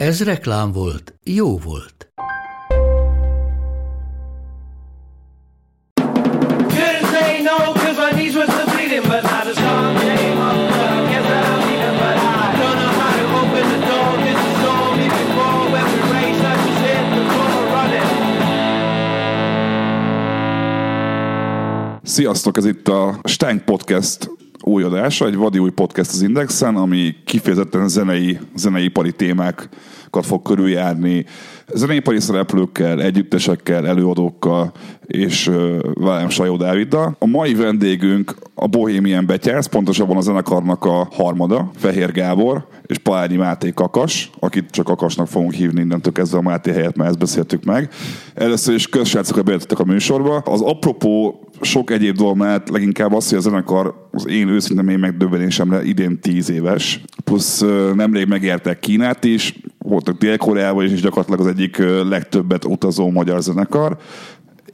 Ez reklám volt, jó volt. Sziasztok, ez itt a Stank Podcast új adása, egy vadi új podcast az Indexen, ami kifejezetten zenei, zeneipari témákat fog körüljárni, zeneipari szereplőkkel, együttesekkel, előadókkal és velem Sajó Dáviddal. A mai vendégünk a Bohemian Betyász, pontosabban a zenekarnak a harmada, Fehér Gábor és Palányi Máté Kakas, akit csak Kakasnak fogunk hívni innentől kezdve a Máté helyett, mert ezt beszéltük meg. Először is közsrácok, hogy bejöttetek a műsorba. Az apropó sok egyéb dolog mellett leginkább az, hogy a zenekar az én őszinte mély megdöbbenésemre idén 10 éves, plusz nemrég megértek Kínát is, voltak Dél-Koreában is, és gyakorlatilag az egyik legtöbbet utazó magyar zenekar.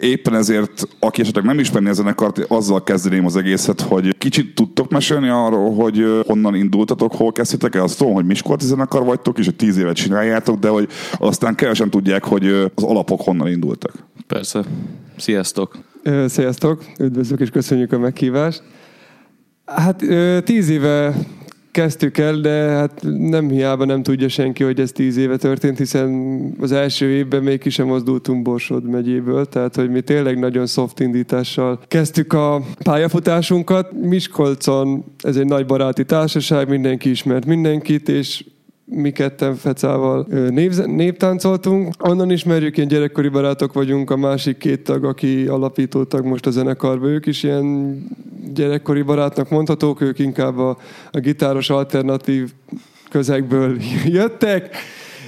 Éppen ezért, aki esetleg nem ismerné a zenekart, azzal kezdeném az egészet, hogy kicsit tudtok mesélni arról, hogy honnan indultatok, hol kezdtétek el. Azt tudom, hogy Miskolci zenekar vagytok, és hogy tíz évet csináljátok, de hogy aztán kevesen tudják, hogy az alapok honnan indultak. Persze. Sziasztok. Sziasztok, üdvözlök és köszönjük a meghívást. Hát tíz éve kezdtük el, de hát nem hiába nem tudja senki, hogy ez tíz éve történt, hiszen az első évben még ki sem mozdultunk Borsod megyéből, tehát hogy mi tényleg nagyon soft indítással kezdtük a pályafutásunkat. Miskolcon ez egy nagy baráti társaság, mindenki ismert mindenkit, és mi ketten Fecával név, névtáncoltunk. Onnan ismerjük, ilyen gyerekkori barátok vagyunk, a másik két tag, aki alapító tag most a zenekarban, ők is ilyen gyerekkori barátnak mondhatók, ők inkább a, a gitáros alternatív közegből jöttek,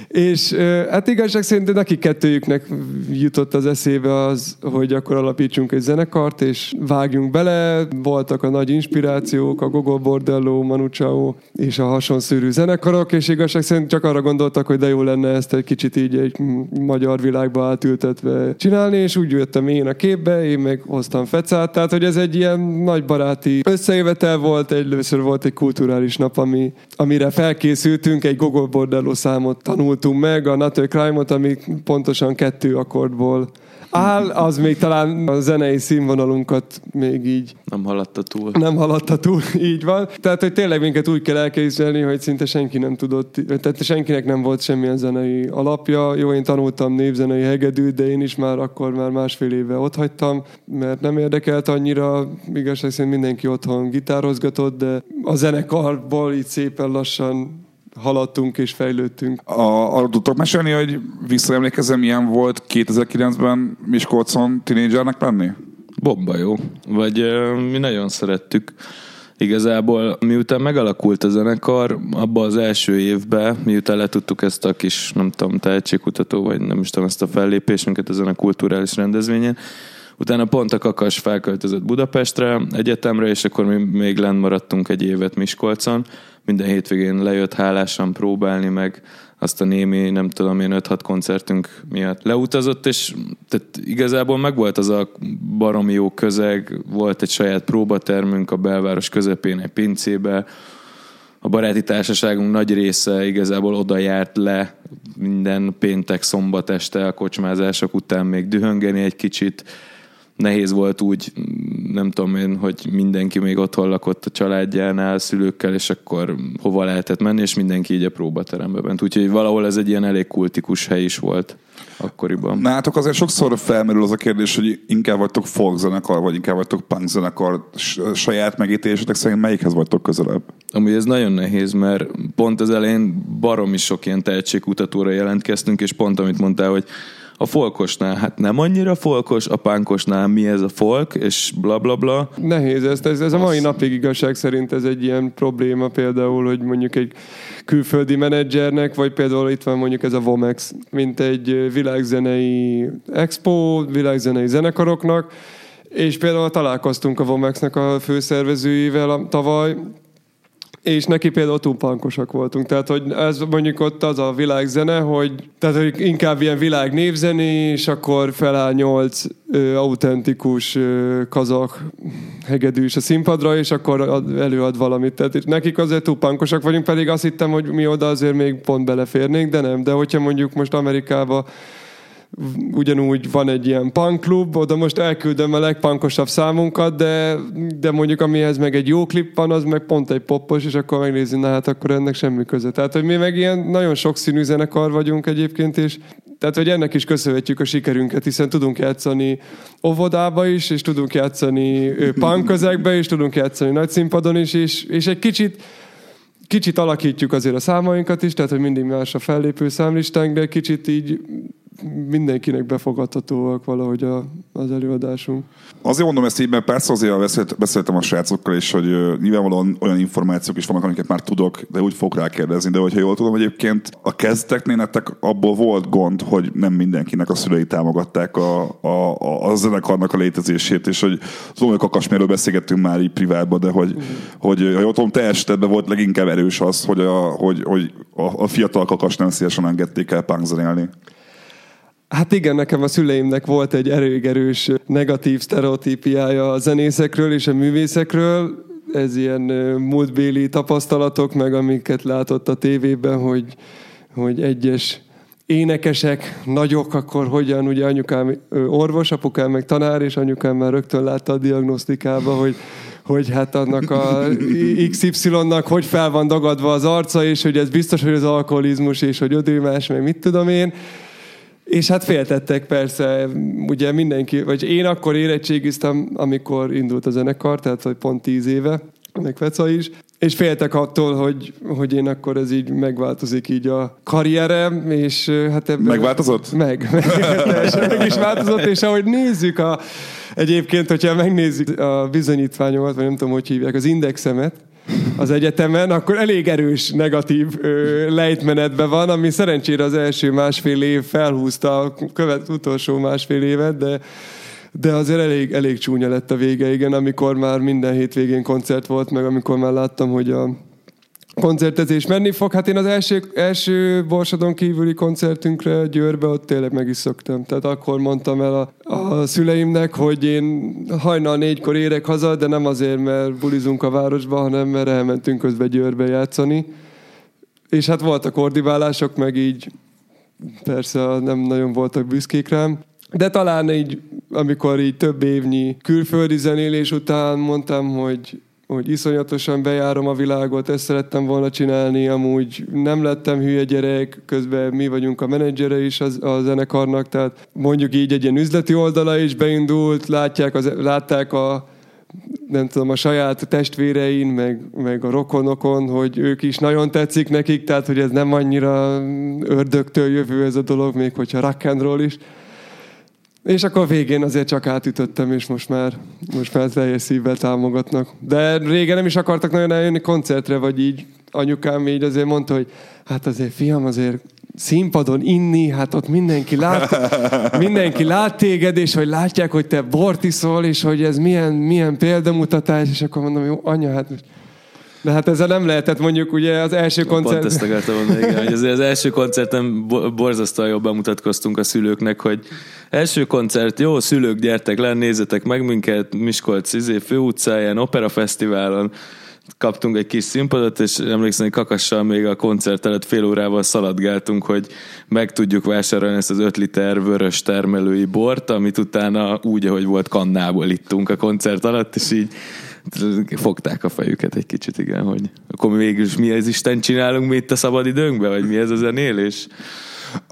és hát igazság szerint nekik kettőjüknek jutott az eszébe az, hogy akkor alapítsunk egy zenekart, és vágjunk bele. Voltak a nagy inspirációk, a Gogo Bordello, Manu Chao és a hasonszűrű zenekarok, és igazság szerint csak arra gondoltak, hogy de jó lenne ezt egy kicsit így egy magyar világba átültetve csinálni, és úgy jöttem én a képbe, én meg hoztam Fecát, tehát hogy ez egy ilyen nagy baráti összejövetel volt, először volt egy kulturális nap, ami, amire felkészültünk, egy Gogo Bordello számot tanultunk meg, a Not a Crime-ot, ami pontosan kettő akkordból áll, az még talán a zenei színvonalunkat még így Nem haladta túl. nem haladta túl, így van. Tehát, hogy tényleg minket úgy kell elképzelni, hogy szinte senki nem tudott, tehát senkinek nem volt semmilyen zenei alapja. Jó, én tanultam népzenei hegedűt, de én is már akkor már másfél éve ott hagytam, mert nem érdekelt annyira. Igazság szerint mindenki otthon gitározgatott, de a zenekarból így szépen lassan haladtunk és fejlődtünk. A, arra tudtok mesélni, hogy visszaemlékezem, milyen volt 2009-ben Miskolcon tinédzsernek lenni? Bomba jó. Vagy mi nagyon szerettük. Igazából miután megalakult a zenekar, abban az első évben, miután letudtuk ezt a kis, nem tudom, tehetségkutató, vagy nem is tudom, ezt a fellépésünket ezen a kulturális rendezvényen, utána pont a Kakas felköltözött Budapestre, egyetemre, és akkor mi még lent maradtunk egy évet Miskolcon. Minden hétvégén lejött hálásan próbálni, meg azt a némi, nem tudom én, 5-6 koncertünk miatt leutazott, és tehát igazából megvolt az a baromi jó közeg, volt egy saját próbatermünk a belváros közepén, egy pincébe, a baráti társaságunk nagy része igazából oda járt le minden péntek, szombat este a kocsmázások után még dühöngeni egy kicsit. Nehéz volt úgy, nem tudom én, hogy mindenki még otthon lakott a családjánál, a szülőkkel, és akkor hova lehetett menni, és mindenki így a próbaterembe ment. Úgyhogy valahol ez egy ilyen elég kultikus hely is volt akkoriban. Nátok azért sokszor felmerül az a kérdés, hogy inkább vagytok folk zenekar, vagy inkább vagytok punk zenekar. Saját megítélésetek szerint melyikhez vagytok közelebb? Amúgy ez nagyon nehéz, mert pont az elején baromi sok ilyen tehetségkutatóra jelentkeztünk, és pont amit mondtál, hogy A folkosnál, hát nem annyira folkos, a pánkosnál mi ez a folk, és bla bla bla. Nehéz ezt, ez, ez a mai napig igazság szerint ez egy ilyen probléma például, hogy mondjuk egy külföldi menedzsernek, vagy például itt van mondjuk ez a Vomex, mint egy világzenei expo, világzenei zenekaroknak, és például találkoztunk a Vomexnek a főszervezőivel a- tavaly, és neki például túl pankosak voltunk. Tehát, hogy ez mondjuk ott az a világzene, hogy, tehát, hogy inkább ilyen világ névzené, és akkor feláll nyolc ö, autentikus ö, kazak hegedűs a színpadra, és akkor ad, előad valamit. Tehát és nekik azért túl pankosak vagyunk, pedig azt hittem, hogy mi oda azért még pont beleférnénk, de nem. De hogyha mondjuk most Amerikába ugyanúgy van egy ilyen punk klub, oda most elküldöm a legpankosabb számunkat, de, de mondjuk amihez meg egy jó klip van, az meg pont egy poppos, és akkor megnézi, na hát akkor ennek semmi köze. Tehát, hogy mi meg ilyen nagyon sokszínű zenekar vagyunk egyébként, és tehát, hogy ennek is köszönhetjük a sikerünket, hiszen tudunk játszani óvodába is, és tudunk játszani ö, punk közegbe is, tudunk játszani nagy színpadon is, és, és egy kicsit kicsit alakítjuk azért a számainkat is, tehát hogy mindig más a fellépő számlistánk, de kicsit így mindenkinek befogadhatóak valahogy a, az előadásunk. Azért mondom ezt így, mert persze azért beszélt, beszéltem a srácokkal is, hogy nyilvánvalóan olyan információk is vannak, amiket már tudok, de úgy fogok rákérdezni. De hogyha jól tudom, egyébként a kezdeteknél nektek abból volt gond, hogy nem mindenkinek a szülei támogatták a, a, a, a zenekarnak a létezését, és hogy tudom, hogy Kakasméről beszélgettünk már így privátban, de hogy, hogy ha jól tudom, te esetedben volt leginkább erős az, hogy a, hogy, hogy a, a fiatal kakas nem szívesen engedték el punk zenélni. Hát igen, nekem a szüleimnek volt egy elég erős negatív sztereotípiája a zenészekről és a művészekről. Ez ilyen múltbéli tapasztalatok, meg amiket látott a tévében, hogy, hogy egyes énekesek, nagyok, akkor hogyan, ugye anyukám orvos, apukám meg tanár, és anyukám már rögtön látta a diagnosztikába, hogy hogy hát annak a XY-nak hogy fel van dagadva az arca, és hogy ez biztos, hogy az alkoholizmus, és hogy ödőmás, meg mit tudom én. És hát féltettek persze, ugye mindenki, vagy én akkor érettségiztem, amikor indult a zenekar, tehát hogy pont tíz éve, meg Feca is, és féltek attól, hogy, hogy én akkor ez így megváltozik így a karrierem, és hát ebben... Megváltozott? Meg, meg, meg is változott, és ahogy nézzük a, egyébként, hogyha megnézzük a bizonyítványomat, vagy nem tudom, hogy hívják, az indexemet, az egyetemen, akkor elég erős negatív ö, lejtmenetben van, ami szerencsére az első másfél év felhúzta a követ, utolsó másfél évet, de de azért elég, elég csúnya lett a vége, igen, amikor már minden hétvégén koncert volt, meg amikor már láttam, hogy a koncertezés menni fog. Hát én az első, első Borsodon kívüli koncertünkre Győrbe ott tényleg meg is szoktam. Tehát akkor mondtam el a, a szüleimnek, hogy én hajnal négykor érek haza, de nem azért, mert bulizunk a városba, hanem mert elmentünk közben Győrbe játszani. És hát voltak ordibálások, meg így persze nem nagyon voltak büszkék rám. De talán így, amikor így több évnyi külföldi zenélés után mondtam, hogy hogy iszonyatosan bejárom a világot, ezt szerettem volna csinálni, amúgy nem lettem hülye gyerek, közben mi vagyunk a menedzsere is az, a zenekarnak, tehát mondjuk így egy ilyen üzleti oldala is beindult, látják az, látták a nem tudom, a saját testvérein, meg, meg a rokonokon, hogy ők is nagyon tetszik nekik, tehát hogy ez nem annyira ördögtől jövő ez a dolog, még hogyha rock and roll is. És akkor végén azért csak átütöttem, és most már, most már teljes szívvel támogatnak. De régen nem is akartak nagyon eljönni koncertre, vagy így anyukám így azért mondta, hogy hát azért fiam, azért színpadon inni, hát ott mindenki lát, mindenki lát téged, és hogy látják, hogy te bort iszol, és hogy ez milyen, milyen példamutatás, és akkor mondom, jó, anya, hát most... De hát ezzel nem lehetett mondjuk ugye az első Pont koncert... ezt akartam mondani, igen, hogy azért az első koncerten bo- borzasztóan jól bemutatkoztunk a szülőknek, hogy első koncert, jó, szülők, gyertek le, nézzetek meg minket, Miskolc izé, főutcáján, operafesztiválon, kaptunk egy kis színpadot, és emlékszem, hogy Kakassal még a koncert előtt fél órával szaladgáltunk, hogy meg tudjuk vásárolni ezt az 5 liter vörös termelői bort, amit utána úgy, ahogy volt kannából ittunk a koncert alatt, és így fogták a fejüket egy kicsit, igen, hogy akkor végül is mi ez Isten csinálunk mi itt a szabadidőnkben, vagy mi ez a zenélés?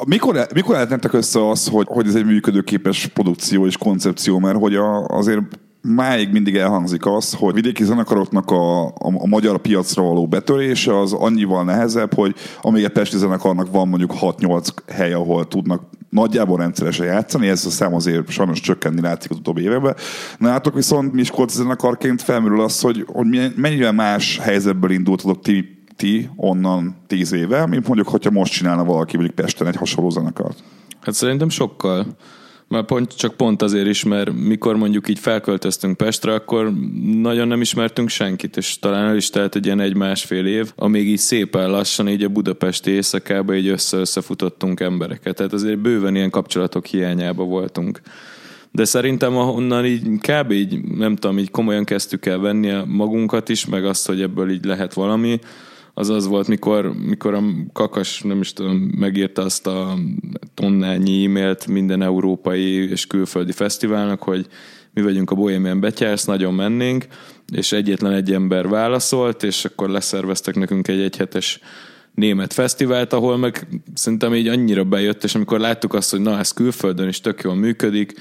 Mikor, mikor állítottak össze az, hogy, hogy ez egy működőképes produkció és koncepció, mert hogy a, azért máig mindig elhangzik az, hogy vidéki zenekaroknak a, a, a magyar piacra való betörése az annyival nehezebb, hogy amíg egy pesti zenekarnak van mondjuk 6-8 hely, ahol tudnak nagyjából rendszeresen játszani, ez a szám azért sajnos csökkenni látszik az utóbbi években. Nálatok viszont Miskolc zenekarként felmerül az, hogy, hogy mennyire más helyzetből indultatok ti, ti onnan tíz éve, mint mondjuk, hogyha most csinálna valaki mondjuk Pesten egy hasonló zenekart. Hát szerintem sokkal. Már pont, csak pont azért is, mert mikor mondjuk így felköltöztünk Pestre, akkor nagyon nem ismertünk senkit, és talán el is telt egy ilyen egy-másfél év, amíg így szépen lassan így a budapesti éjszakába így össze-összefutottunk embereket. Tehát azért bőven ilyen kapcsolatok hiányába voltunk. De szerintem ahonnan így kb. így, nem tudom, így komolyan kezdtük el venni magunkat is, meg azt, hogy ebből így lehet valami, az az volt, mikor, mikor a Kakas, nem is tudom, megírta azt a tonnányi e-mailt minden európai és külföldi fesztiválnak, hogy mi vagyunk a Bohemian Betyársz, nagyon mennénk, és egyetlen egy ember válaszolt, és akkor leszerveztek nekünk egy egyhetes német fesztivált, ahol meg szerintem így annyira bejött, és amikor láttuk azt, hogy na, ez külföldön is tök jól működik,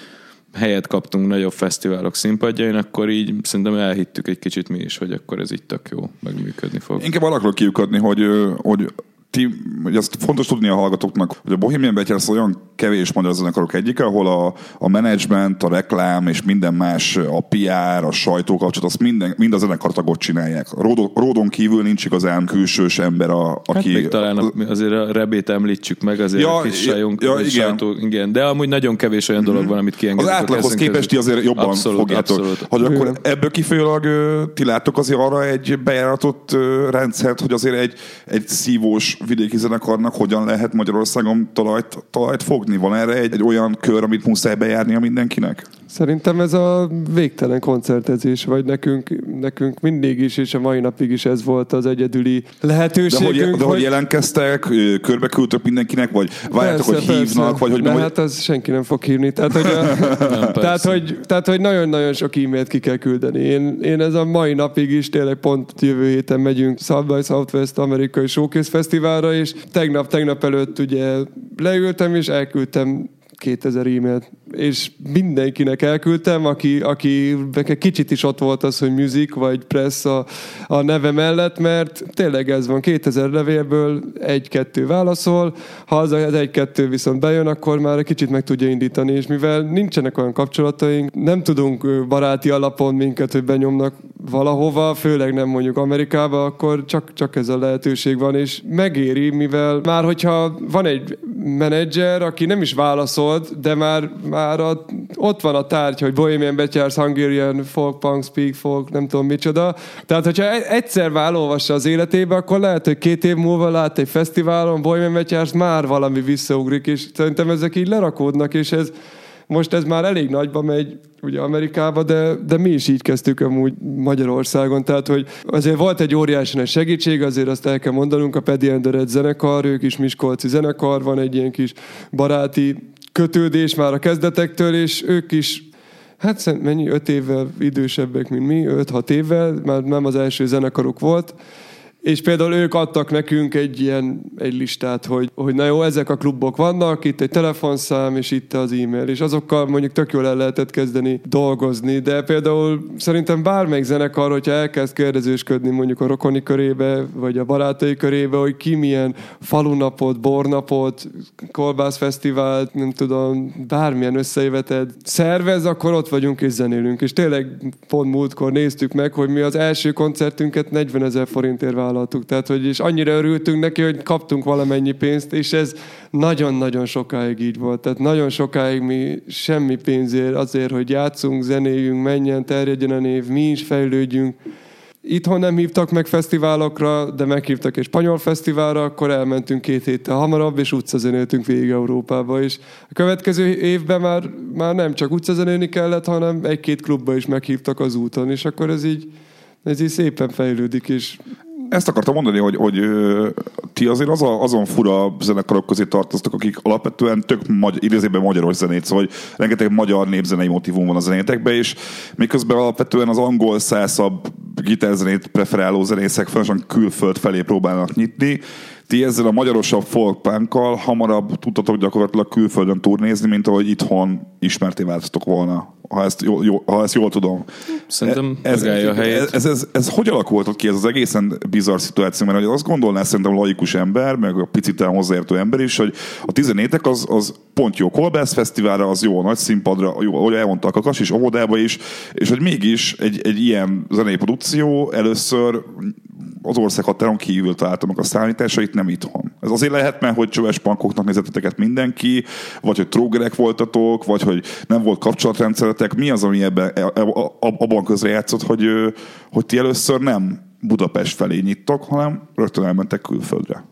helyet kaptunk nagyobb fesztiválok színpadjain, akkor így szerintem elhittük egy kicsit mi is, hogy akkor ez így tök jó, megműködni fog. Inkább akarok kiukadni, hogy, hogy ti, hogy azt fontos tudni a hallgatóknak, hogy a Bohemian Betyársz olyan kevés magyar zenekarok egyike, ahol a, a menedzsment, a reklám és minden más, a PR, a sajtókapcsolat, azt minden, mind a zenekartagok csinálják. Ródon, Ródon kívül nincs igazán külsős ember, a, Hát aki... még talán a, azért a rebét említsük meg, azért Ja, a kis sajunk, ja, ja, igen. sajtó, igen. De amúgy nagyon kevés olyan dolog van, amit az kiengedünk. a átlaghoz képest ti azért jobban abszolút, fogjátok. Abszolút. Hogy akkor ebből kifolyólag ti láttok azért arra egy bejáratott rendszert, hogy azért egy, egy szívós vidéki zenekarnak hogyan lehet Magyarországon talajt, talajt fogni? Van erre egy, egy olyan kör, amit muszáj bejárnia mindenkinek? Szerintem ez a végtelen koncertezés, vagy nekünk, nekünk mindig is, és a mai napig is ez volt az egyedüli De lehetőségünk. hogy, de hogy jelentkeztek, ö, körbe küldtök mindenkinek, vagy várjátok, hogy hívnak, vagy hogy... De hogy hát az senki nem fog hívni. Tehát, hogy, a, tehát, persze. hogy, tehát, hogy nagyon-nagyon sok e-mailt ki kell küldeni. Én, én ez a mai napig is tényleg pont jövő héten megyünk South by Southwest amerikai Showcase Fesztiválra, és tegnap, tegnap előtt ugye leültem, és elküldtem 2000 e-mailt, és mindenkinek elküldtem, aki, aki kicsit is ott volt az, hogy music vagy press a, a neve mellett, mert tényleg ez van, 2000 levélből egy-kettő válaszol, ha az egy-kettő viszont bejön, akkor már egy kicsit meg tudja indítani, és mivel nincsenek olyan kapcsolataink, nem tudunk baráti alapon minket, hogy benyomnak valahova, főleg nem mondjuk Amerikába, akkor csak, csak ez a lehetőség van, és megéri, mivel már hogyha van egy menedzser, aki nem is válaszolt, de már, már a, ott van a tárgy, hogy Bohemian Betyársz, Hungarian, Folk, Punk, Speak, Folk, nem tudom micsoda. Tehát, hogyha e- egyszer már olvassa az életébe, akkor lehet, hogy két év múlva lát egy fesztiválon, Bohemian Betyársz, már valami visszaugrik, és szerintem ezek így lerakódnak, és ez most ez már elég nagyba megy, ugye Amerikába, de, de mi is így kezdtük amúgy Magyarországon, tehát hogy azért volt egy óriási nagy segítség, azért azt el kell mondanunk, a Pedi and the Red zenekar, ők is Miskolci zenekar, van egy ilyen kis baráti kötődés már a kezdetektől, és ők is Hát mennyi, öt évvel idősebbek, mint mi, öt-hat évvel, már nem az első zenekaruk volt, és például ők adtak nekünk egy ilyen egy listát, hogy, hogy na jó, ezek a klubok vannak, itt egy telefonszám, és itt az e-mail, és azokkal mondjuk tök jól el lehetett kezdeni dolgozni, de például szerintem bármelyik zenekar, hogyha elkezd kérdezősködni mondjuk a rokoni körébe, vagy a barátai körébe, hogy ki milyen falunapot, bornapot, kolbászfesztivált, nem tudom, bármilyen összejöveted szervez, akkor ott vagyunk és zenélünk. És tényleg pont múltkor néztük meg, hogy mi az első koncertünket 40 ezer forintért vállaltuk. Tehát, hogy és annyira örültünk neki, hogy kaptunk valamennyi pénzt, és ez nagyon-nagyon sokáig így volt. Tehát nagyon sokáig mi semmi pénzért, azért, hogy játszunk, zenéljünk, menjen, terjedjen a név, mi is fejlődjünk. Itthon nem hívtak meg fesztiválokra, de meghívtak egy spanyol fesztiválra, akkor elmentünk két héttel hamarabb, és utcazenéltünk végig Európába. És a következő évben már, már nem csak utcazenélni kellett, hanem egy-két klubba is meghívtak az úton, és akkor ez így, ez így szépen fejlődik, és Ezt akartam mondani, hogy, hogy ti azért az a, azon fura zenekarok közé tartoztok, akik alapvetően tök magy- idézőben magyaros zenét, szóval hogy rengeteg magyar népzenei motivum van a zenétekben, és miközben alapvetően az angol szászabb gitárzenét preferáló zenészek fontosan külföld felé próbálnak nyitni, ti ezzel a magyarosabb folkpunkkal hamarabb tudtatok gyakorlatilag külföldön turnézni, mint ahogy itthon ismerté váltatok volna ha ezt jól, jól, ha ezt jól tudom. Szerintem ez, megállja a helyét. Ez, ez, ez, ez, hogy alakult ki ez az egészen bizarr szituáció, mert azt gondolná szerintem a laikus ember, meg a picit hozzáértő ember is, hogy a 17 az, az pont jó Kolbász Fesztiválra, az jó nagy színpadra, jó, hogy elmondtak a Kas és óvodába is, és hogy mégis egy, egy ilyen zenei produkció először az ország határon kívül találta meg a számításait, nem itthon. Ez azért lehet, mert hogy csöves pankoknak nézetteteket mindenki, vagy hogy trógerek voltatok, vagy hogy nem volt kapcsolatrendszeretek. Mi az, ami ebben, e- e- abban közre játszott, hogy, hogy ti először nem Budapest felé nyittok, hanem rögtön elmentek külföldre.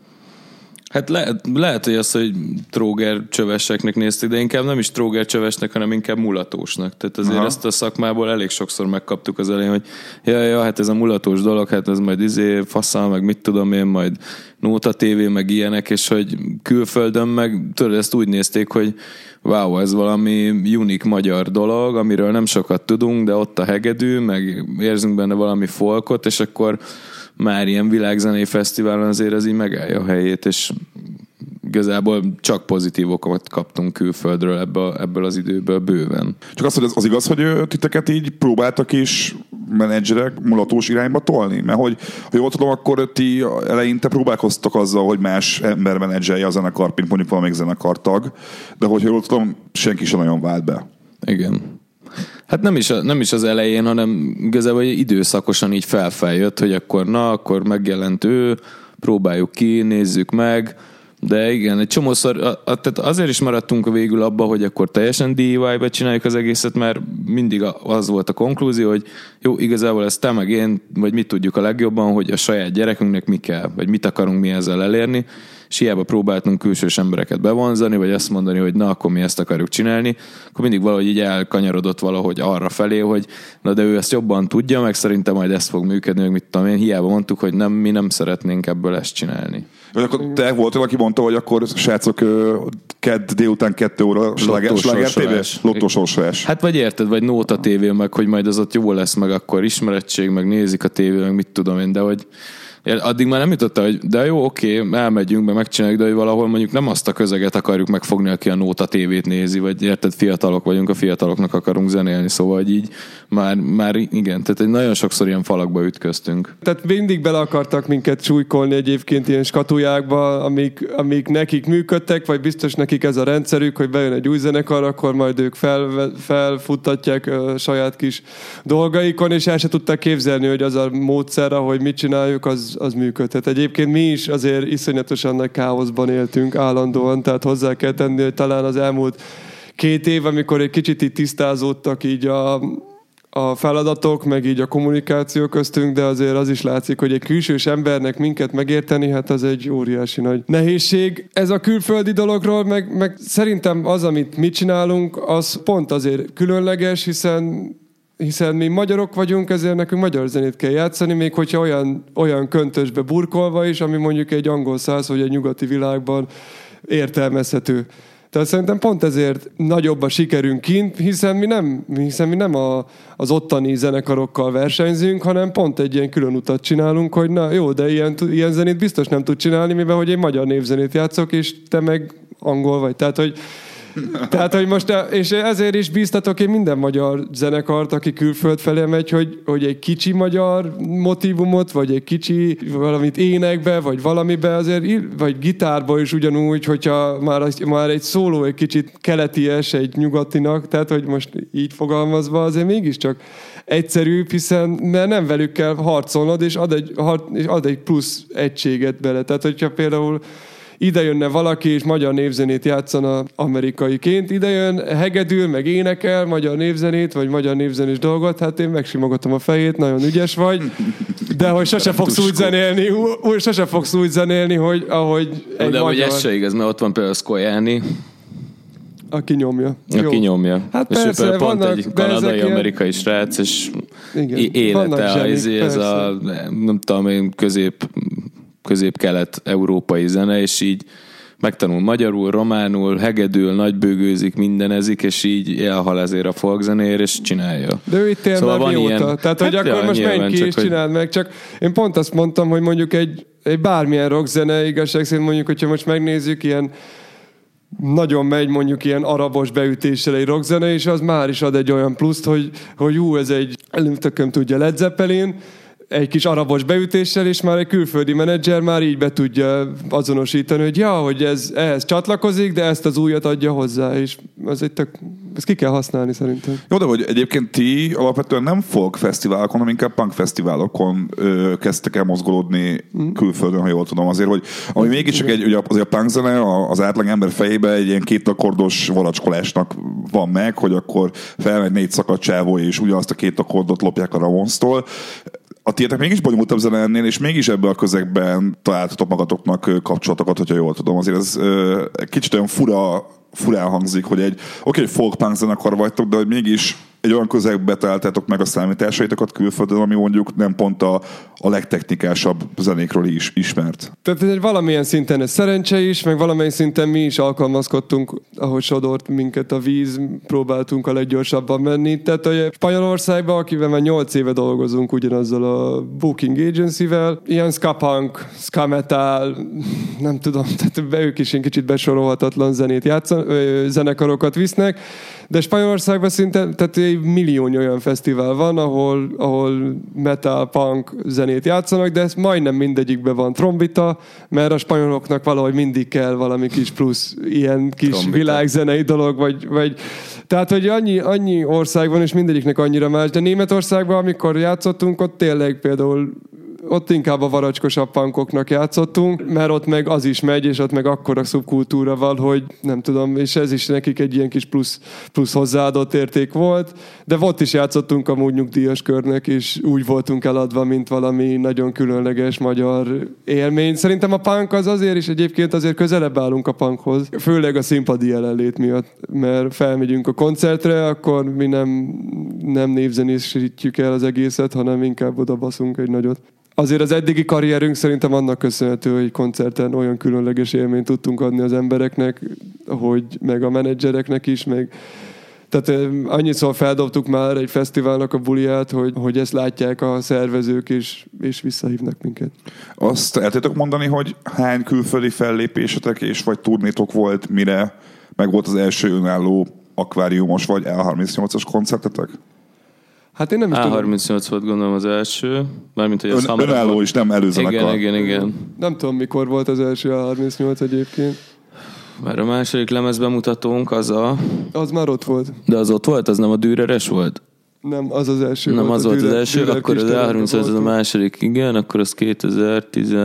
Hát le, lehet, hogy azt, hogy tróger csöveseknek nézték, de inkább nem is tróger csövesnek, hanem inkább mulatósnak. Tehát azért Aha. ezt a szakmából elég sokszor megkaptuk az elején, hogy ja, ja, hát ez a mulatós dolog, hát ez majd izé faszal, meg mit tudom én, majd Nóta TV, meg ilyenek, és hogy külföldön meg tudod, ezt úgy nézték, hogy wow, ez valami unik magyar dolog, amiről nem sokat tudunk, de ott a hegedű, meg érzünk benne valami folkot, és akkor már ilyen világzenei fesztiválon azért ez így megállja a helyét, és igazából csak pozitívokat kaptunk külföldről ebből, ebből az időből bőven. Csak az, hogy az, az igaz, hogy titeket így próbáltak is menedzserek mulatós irányba tolni? Mert hogy, ha jól tudom, akkor ti eleinte próbálkoztak azzal, hogy más ember menedzselje a zenekart, mint mondjuk valamelyik zenekartag, de hogy ha jól tudom, senki sem nagyon vált be. Igen. Hát nem is, nem is az elején, hanem igazából egy időszakosan így felfeljött, hogy akkor na, akkor megjelent ő, próbáljuk ki, nézzük meg, de igen, egy csomószor, a, a, tehát azért is maradtunk végül abba, hogy akkor teljesen DIY-be csináljuk az egészet, mert mindig az volt a konklúzió, hogy jó, igazából ezt te meg én, vagy mit tudjuk a legjobban, hogy a saját gyerekünknek mi kell, vagy mit akarunk mi ezzel elérni, és hiába próbáltunk külsős embereket bevonzani, vagy azt mondani, hogy na, akkor mi ezt akarjuk csinálni, akkor mindig valahogy így elkanyarodott valahogy arra felé, hogy na de ő ezt jobban tudja, meg szerintem majd ez fog működni, meg mit tudom én, hiába mondtuk, hogy nem, mi nem szeretnénk ebből ezt csinálni. Vagy akkor te voltál, aki mondta, hogy akkor srácok, kedd délután kettő óra sláger, TV? Lottósorsolás. Hát vagy érted, vagy Nóta TV, meg hogy majd az ott jó lesz, meg akkor ismerettség, meg nézik a tévé, meg mit tudom én, de hogy addig már nem jutott hogy de jó, oké, elmegyünk be, megcsináljuk, de hogy valahol mondjuk nem azt a közeget akarjuk megfogni, aki a Nóta tévét nézi, vagy érted, fiatalok vagyunk, a fiataloknak akarunk zenélni, szóval hogy így már, már igen, tehát egy nagyon sokszor ilyen falakba ütköztünk. Tehát mindig bele akartak minket súlykolni egyébként ilyen skatujákba, amik, amik nekik működtek, vagy biztos nekik ez a rendszerük, hogy bejön egy új zenekar, akkor majd ők fel, felfuttatják a saját kis dolgaikon, és el se tudták képzelni, hogy az a módszer, ahogy mit csináljuk, az, az működhet. Egyébként mi is azért iszonyatosan nagy káoszban éltünk állandóan, tehát hozzá kell tenni, hogy talán az elmúlt két év, amikor egy kicsit így tisztázódtak így a, a feladatok, meg így a kommunikáció köztünk, de azért az is látszik, hogy egy külsős embernek minket megérteni, hát az egy óriási nagy nehézség. Ez a külföldi dologról, meg, meg szerintem az, amit mi csinálunk, az pont azért különleges, hiszen hiszen mi magyarok vagyunk, ezért nekünk magyar zenét kell játszani, még hogyha olyan, olyan köntösbe burkolva is, ami mondjuk egy angol száz vagy egy nyugati világban értelmezhető. Tehát szerintem pont ezért nagyobb a sikerünk kint, hiszen mi nem, hiszen mi nem a, az ottani zenekarokkal versenyzünk, hanem pont egy ilyen külön utat csinálunk, hogy na jó, de ilyen, ilyen zenét biztos nem tud csinálni, mivel hogy én magyar névzenét játszok, és te meg angol vagy. Tehát, hogy tehát, hogy most, és ezért is bíztatok én minden magyar zenekart, aki külföld felé megy, hogy, hogy egy kicsi magyar motivumot, vagy egy kicsi valamit énekbe, vagy valamibe azért, vagy gitárba is ugyanúgy, hogyha már, már egy szóló egy kicsit keleties, egy nyugatinak, tehát, hogy most így fogalmazva azért mégiscsak egyszerűbb, hiszen mert nem velük kell harcolnod, és ad egy, har- és ad egy plusz egységet bele. Tehát, hogyha például ide jönne valaki, és magyar névzenét játszana amerikaiként, ide jön, hegedül, meg énekel magyar névzenét, vagy magyar névzenés dolgot, hát én megsimogatom a fejét, nagyon ügyes vagy, de hogy sose fogsz úgy zenélni, ú- ú- sose fogsz úgy zenélni, hogy ahogy egy de hogy ez se igaz, mert ott van például Skojáni, aki nyomja. aki nyomja. Hát és ő persze, például pont vannak- egy de ezek kanadai, ilyen- amerikai srác, és Igen, élete, zsenik, ez persze. a, nem tudom én, közép, közép-kelet-európai zene, és így megtanul magyarul, románul, hegedül, nagybőgőzik, mindenezik, és így elhal ezért a folkzenér, és csinálja. De ő itt él Szóval már van mióta. ilyen- Tehát, hogy Hát akkor ja, most menj ki és hogy- csináld meg. Csak én pont azt mondtam, hogy mondjuk egy, egy bármilyen rockzene igazság szerint mondjuk, hogyha most megnézzük ilyen nagyon megy mondjuk ilyen arabos beütéssel egy rockzene, és az már is ad egy olyan pluszt, hogy, hogy jó, ez egy, tököm tudja, Led Zeppelin, egy kis arabos beütéssel, és már egy külföldi menedzser már így be tudja azonosítani, hogy ja, hogy ez ehhez csatlakozik, de ezt az újat adja hozzá, és ez egy tök, ezt ki kell használni szerintem. Jó, de hogy egyébként ti alapvetően nem folk fesztiválokon, hanem inkább punk fesztiválokon ö, kezdtek el mozgolódni mm. külföldön, ha jól tudom. Azért, hogy ami mégiscsak egy, ugye azért a punk zene az átlag ember fejébe egy ilyen két akkordos valacskolásnak van meg, hogy akkor felmegy négy szakadt csávó, és ugyanazt a két akkordot lopják a Ramonstól a tietek mégis bonyolultabb zene ennél, és mégis ebben a közegben találtatok magatoknak kapcsolatokat, hogyha jól tudom. Azért ez kicsit olyan fura, furán hangzik, hogy egy oké, okay, folk punk zenekar vagytok, de hogy mégis egy olyan közegbe találtátok meg a számításaitokat külföldön, ami mondjuk nem pont a, a legtechnikásabb zenékről is ismert. Tehát egy valamilyen szinten ez szerencse is, meg valamilyen szinten mi is alkalmazkodtunk, ahogy sodort minket a víz, próbáltunk a leggyorsabban menni. Tehát hogy Spanyolországban, akivel már 8 éve dolgozunk ugyanazzal a Booking Agency-vel, ilyen ska punk, ska metal, nem tudom, tehát ők is egy kicsit besorolhatatlan zenét játszan, zenekarokat visznek, de Spanyolországban szinte tehát egy millió olyan fesztivál van, ahol, ahol metal, punk zenét játszanak, de ez majdnem mindegyikben van trombita, mert a spanyoloknak valahogy mindig kell valami kis plusz ilyen kis trombita. világzenei dolog, vagy, vagy tehát, hogy annyi, annyi ország van, és mindegyiknek annyira más, de Németországban, amikor játszottunk, ott tényleg például ott inkább a varacskosabb punkoknak játszottunk, mert ott meg az is megy, és ott meg akkora szubkultúra van, hogy nem tudom, és ez is nekik egy ilyen kis plusz, plusz hozzáadott érték volt, de ott is játszottunk amúgy nyugdíjas körnek, és úgy voltunk eladva, mint valami nagyon különleges magyar élmény. Szerintem a punk az azért is egyébként azért közelebb állunk a punkhoz, főleg a színpadi jelenlét miatt, mert felmegyünk a koncertre, akkor mi nem, nem névzenésítjük el az egészet, hanem inkább oda baszunk egy nagyot azért az eddigi karrierünk szerintem annak köszönhető, hogy koncerten olyan különleges élményt tudtunk adni az embereknek, hogy meg a menedzsereknek is, meg tehát annyiszor feldobtuk már egy fesztiválnak a buliát, hogy, hogy ezt látják a szervezők, és, és visszahívnak minket. Azt el tudok mondani, hogy hány külföldi fellépésetek és vagy turnétok volt, mire meg volt az első önálló akváriumos vagy L38-as koncertetek? Hát én nem is A38 volt gondolom az első, mármint hogy az Ön, önálló is, nem előzenekar. Igen, igen, igen. Nem tudom, mikor volt az első A38 egyébként. Már a második lemez bemutatónk az a... Az már ott volt. De az ott volt? Az nem a Düreres volt? Nem, az az első Nem, volt. az volt az első, Dürer akkor az A35 az a második, igen, akkor az 2010...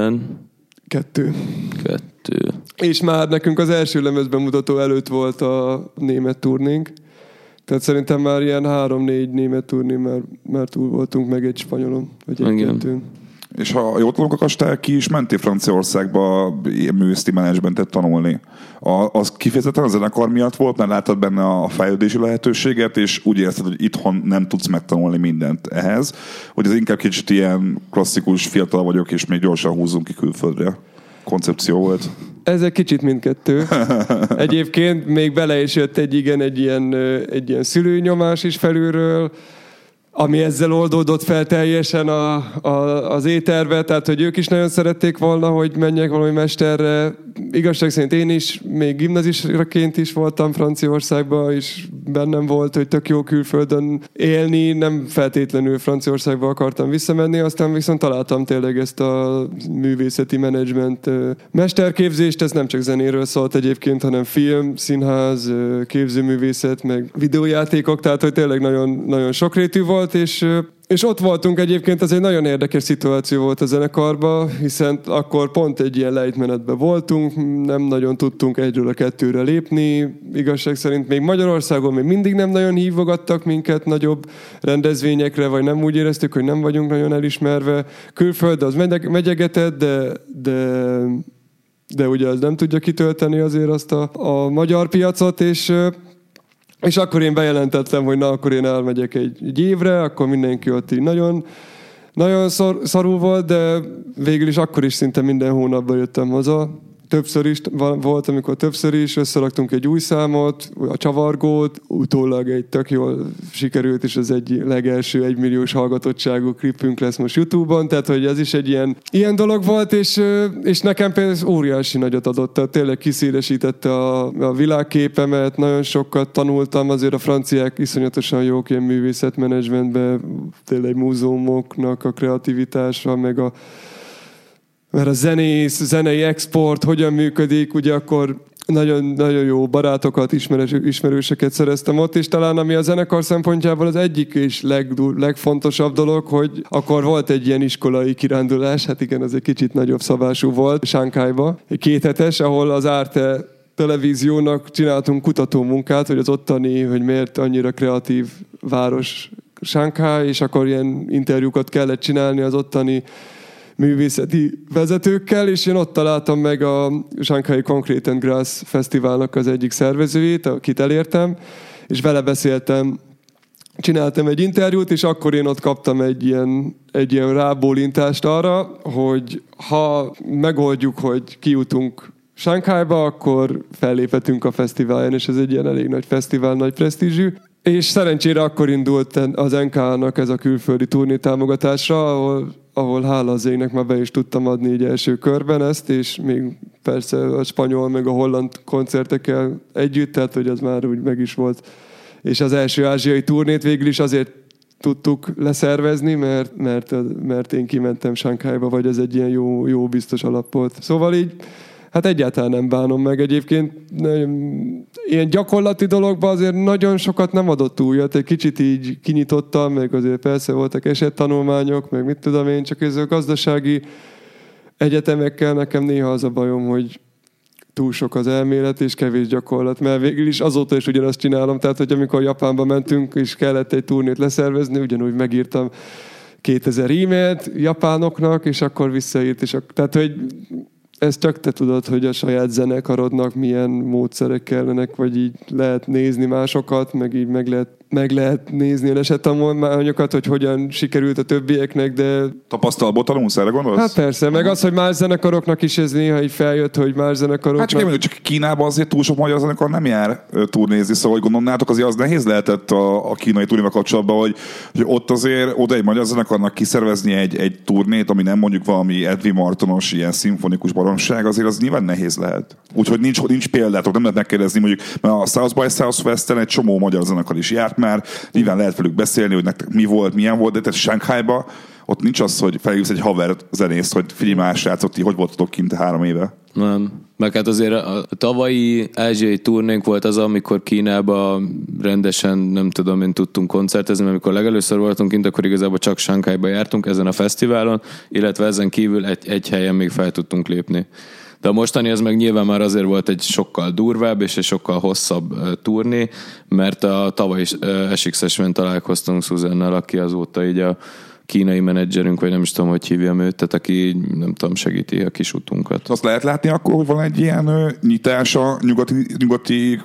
Kettő. Kettő. És már nekünk az első lemez bemutató előtt volt a német turnénk. Tehát szerintem már ilyen három-négy német turné, már, már túl voltunk meg egy spanyolon, vagy egy kettőn. És ha jól tudom, akkor te ki is mentél Franciaországba ilyen műszti menedzsmentet tanulni. A, az kifejezetten a zenekar miatt volt, mert láttad benne a fejlődési lehetőséget, és úgy érzed, hogy itthon nem tudsz megtanulni mindent ehhez, hogy ez inkább kicsit ilyen klasszikus, fiatal vagyok, és még gyorsan húzunk ki külföldre koncepció volt. Ez egy kicsit mindkettő. Egyébként még bele is jött egy igen, egy ilyen, egy ilyen szülőnyomás is felülről, ami ezzel oldódott fel teljesen a, a, az éterbe, tehát hogy ők is nagyon szerették volna, hogy menjek valami mesterre. Igazság szerint én is, még gimnazisraként is voltam Franciaországban, és bennem volt, hogy tök jó külföldön élni, nem feltétlenül Franciaországba akartam visszamenni, aztán viszont találtam tényleg ezt a művészeti menedzsment mesterképzést, ez nem csak zenéről szólt egyébként, hanem film, színház, képzőművészet, meg videójátékok, tehát hogy tényleg nagyon, nagyon sokrétű volt, és ö, és ott voltunk egyébként, ez egy nagyon érdekes szituáció volt a zenekarban, hiszen akkor pont egy ilyen lejtmenetben voltunk, nem nagyon tudtunk egyről a kettőre lépni, igazság szerint még Magyarországon még mindig nem nagyon hívogattak minket nagyobb rendezvényekre, vagy nem úgy éreztük, hogy nem vagyunk nagyon elismerve. Külföld az megy- megyegetett, de, de de ugye az nem tudja kitölteni azért azt a, a magyar piacot, és és akkor én bejelentettem, hogy na, akkor én elmegyek egy, egy évre, akkor mindenki ott így nagyon, nagyon szor, szarul volt, de végül is akkor is szinte minden hónapban jöttem haza, többször is volt, amikor többször is összeraktunk egy új számot, a csavargót, utólag egy tök jól sikerült, és az egy legelső egymilliós hallgatottságú klipünk lesz most Youtube-on, tehát hogy ez is egy ilyen, ilyen dolog volt, és, és nekem például óriási nagyot adott, tehát tényleg kiszélesítette a, a világképemet, nagyon sokat tanultam, azért a franciák iszonyatosan jók ilyen művészetmenedzsmentben, tényleg múzeumoknak a kreativitása, meg a mert a zenész, zenei export hogyan működik, ugye akkor nagyon, nagyon jó barátokat, ismerős, ismerőseket szereztem ott, és talán ami a zenekar szempontjából az egyik és legdur, legfontosabb dolog, hogy akkor volt egy ilyen iskolai kirándulás, hát igen, az egy kicsit nagyobb szabású volt, Sánkájba, egy kéthetes, ahol az Árte televíziónak csináltunk kutatómunkát, hogy az ottani, hogy miért annyira kreatív város Sánkáj, és akkor ilyen interjúkat kellett csinálni az ottani művészeti vezetőkkel, és én ott találtam meg a Shanghai Concrete and Grass Fesztiválnak az egyik szervezőjét, akit elértem, és vele beszéltem, csináltam egy interjút, és akkor én ott kaptam egy ilyen, egy ilyen rábólintást arra, hogy ha megoldjuk, hogy kijutunk Sánkhájba, akkor felléphetünk a fesztiválon, és ez egy ilyen elég nagy fesztivál, nagy presztízsű. És szerencsére akkor indult az NK-nak ez a külföldi turné támogatásra, ahol, ahol hála az égnek már be is tudtam adni így első körben ezt, és még persze a spanyol meg a holland koncertekkel együtt, tehát hogy az már úgy meg is volt. És az első ázsiai turnét végül is azért tudtuk leszervezni, mert, mert, mert én kimentem Sánkhájba, vagy ez egy ilyen jó, jó biztos alap volt. Szóval így Hát egyáltalán nem bánom meg egyébként. nagyon- Ilyen gyakorlati dologban azért nagyon sokat nem adott újat. Egy kicsit így kinyitottam, meg azért persze voltak esettanulmányok, meg mit tudom én, csak ez a gazdasági egyetemekkel nekem néha az a bajom, hogy túl sok az elmélet és kevés gyakorlat, mert végül is azóta is ugyanazt csinálom, tehát hogy amikor Japánba mentünk és kellett egy turnét leszervezni, ugyanúgy megírtam 2000 e-mailt japánoknak, és akkor visszaírt, és ak- tehát hogy ezt csak te tudod, hogy a saját zenekarodnak milyen módszerek kellenek, vagy így lehet nézni másokat, meg így meg lehet, meg lehet nézni a esettanulmányokat, hogy hogyan sikerült a többieknek, de Tapasztalatból tanulsz, erre gondolsz? hát persze, meg az, hogy más zenekaroknak is ez néha így feljött, hogy más zenekaroknak... Hát csak, én csak Kínában azért túl sok magyar zenekar nem jár turnézni, szóval hogy gondolnátok, azért az nehéz lehetett a, a kínai turnéval kapcsolatban, hogy, hogy ott azért oda egy magyar zenekarnak kiszervezni egy, egy turnét, ami nem mondjuk valami Edvi Martonos ilyen szimfonikus baromság, azért az nyilván nehéz lehet. Úgyhogy nincs, nincs példátok, nem lehet megkérdezni, mondjuk, mert a South by Southwest-en egy csomó magyar zenekar is járt már, nyilván lehet velük beszélni, hogy nektek mi volt, milyen volt, de tehát Shanghai-ba ott nincs az, hogy felhívsz egy haver zenészt, hogy figyelj már, srácok, ti hogy voltatok kint három éve? Nem. Meg hát azért a tavalyi ázsiai turnénk volt az, amikor Kínába rendesen, nem tudom én, tudtunk koncertezni, mert amikor legelőször voltunk kint, akkor igazából csak Sánkhájba jártunk ezen a fesztiválon, illetve ezen kívül egy, egy helyen még fel tudtunk lépni. De a mostani az meg nyilván már azért volt egy sokkal durvább és egy sokkal hosszabb turné, mert a tavaly is SX-esben találkoztunk Szuzennel, aki azóta így a kínai menedzserünk, vagy nem is tudom, hogy hívjam őt, tehát aki nem tudom, segíti a kis utunkat. Azt lehet látni akkor, hogy van egy ilyen ö, nyitás a nyugati, nyugati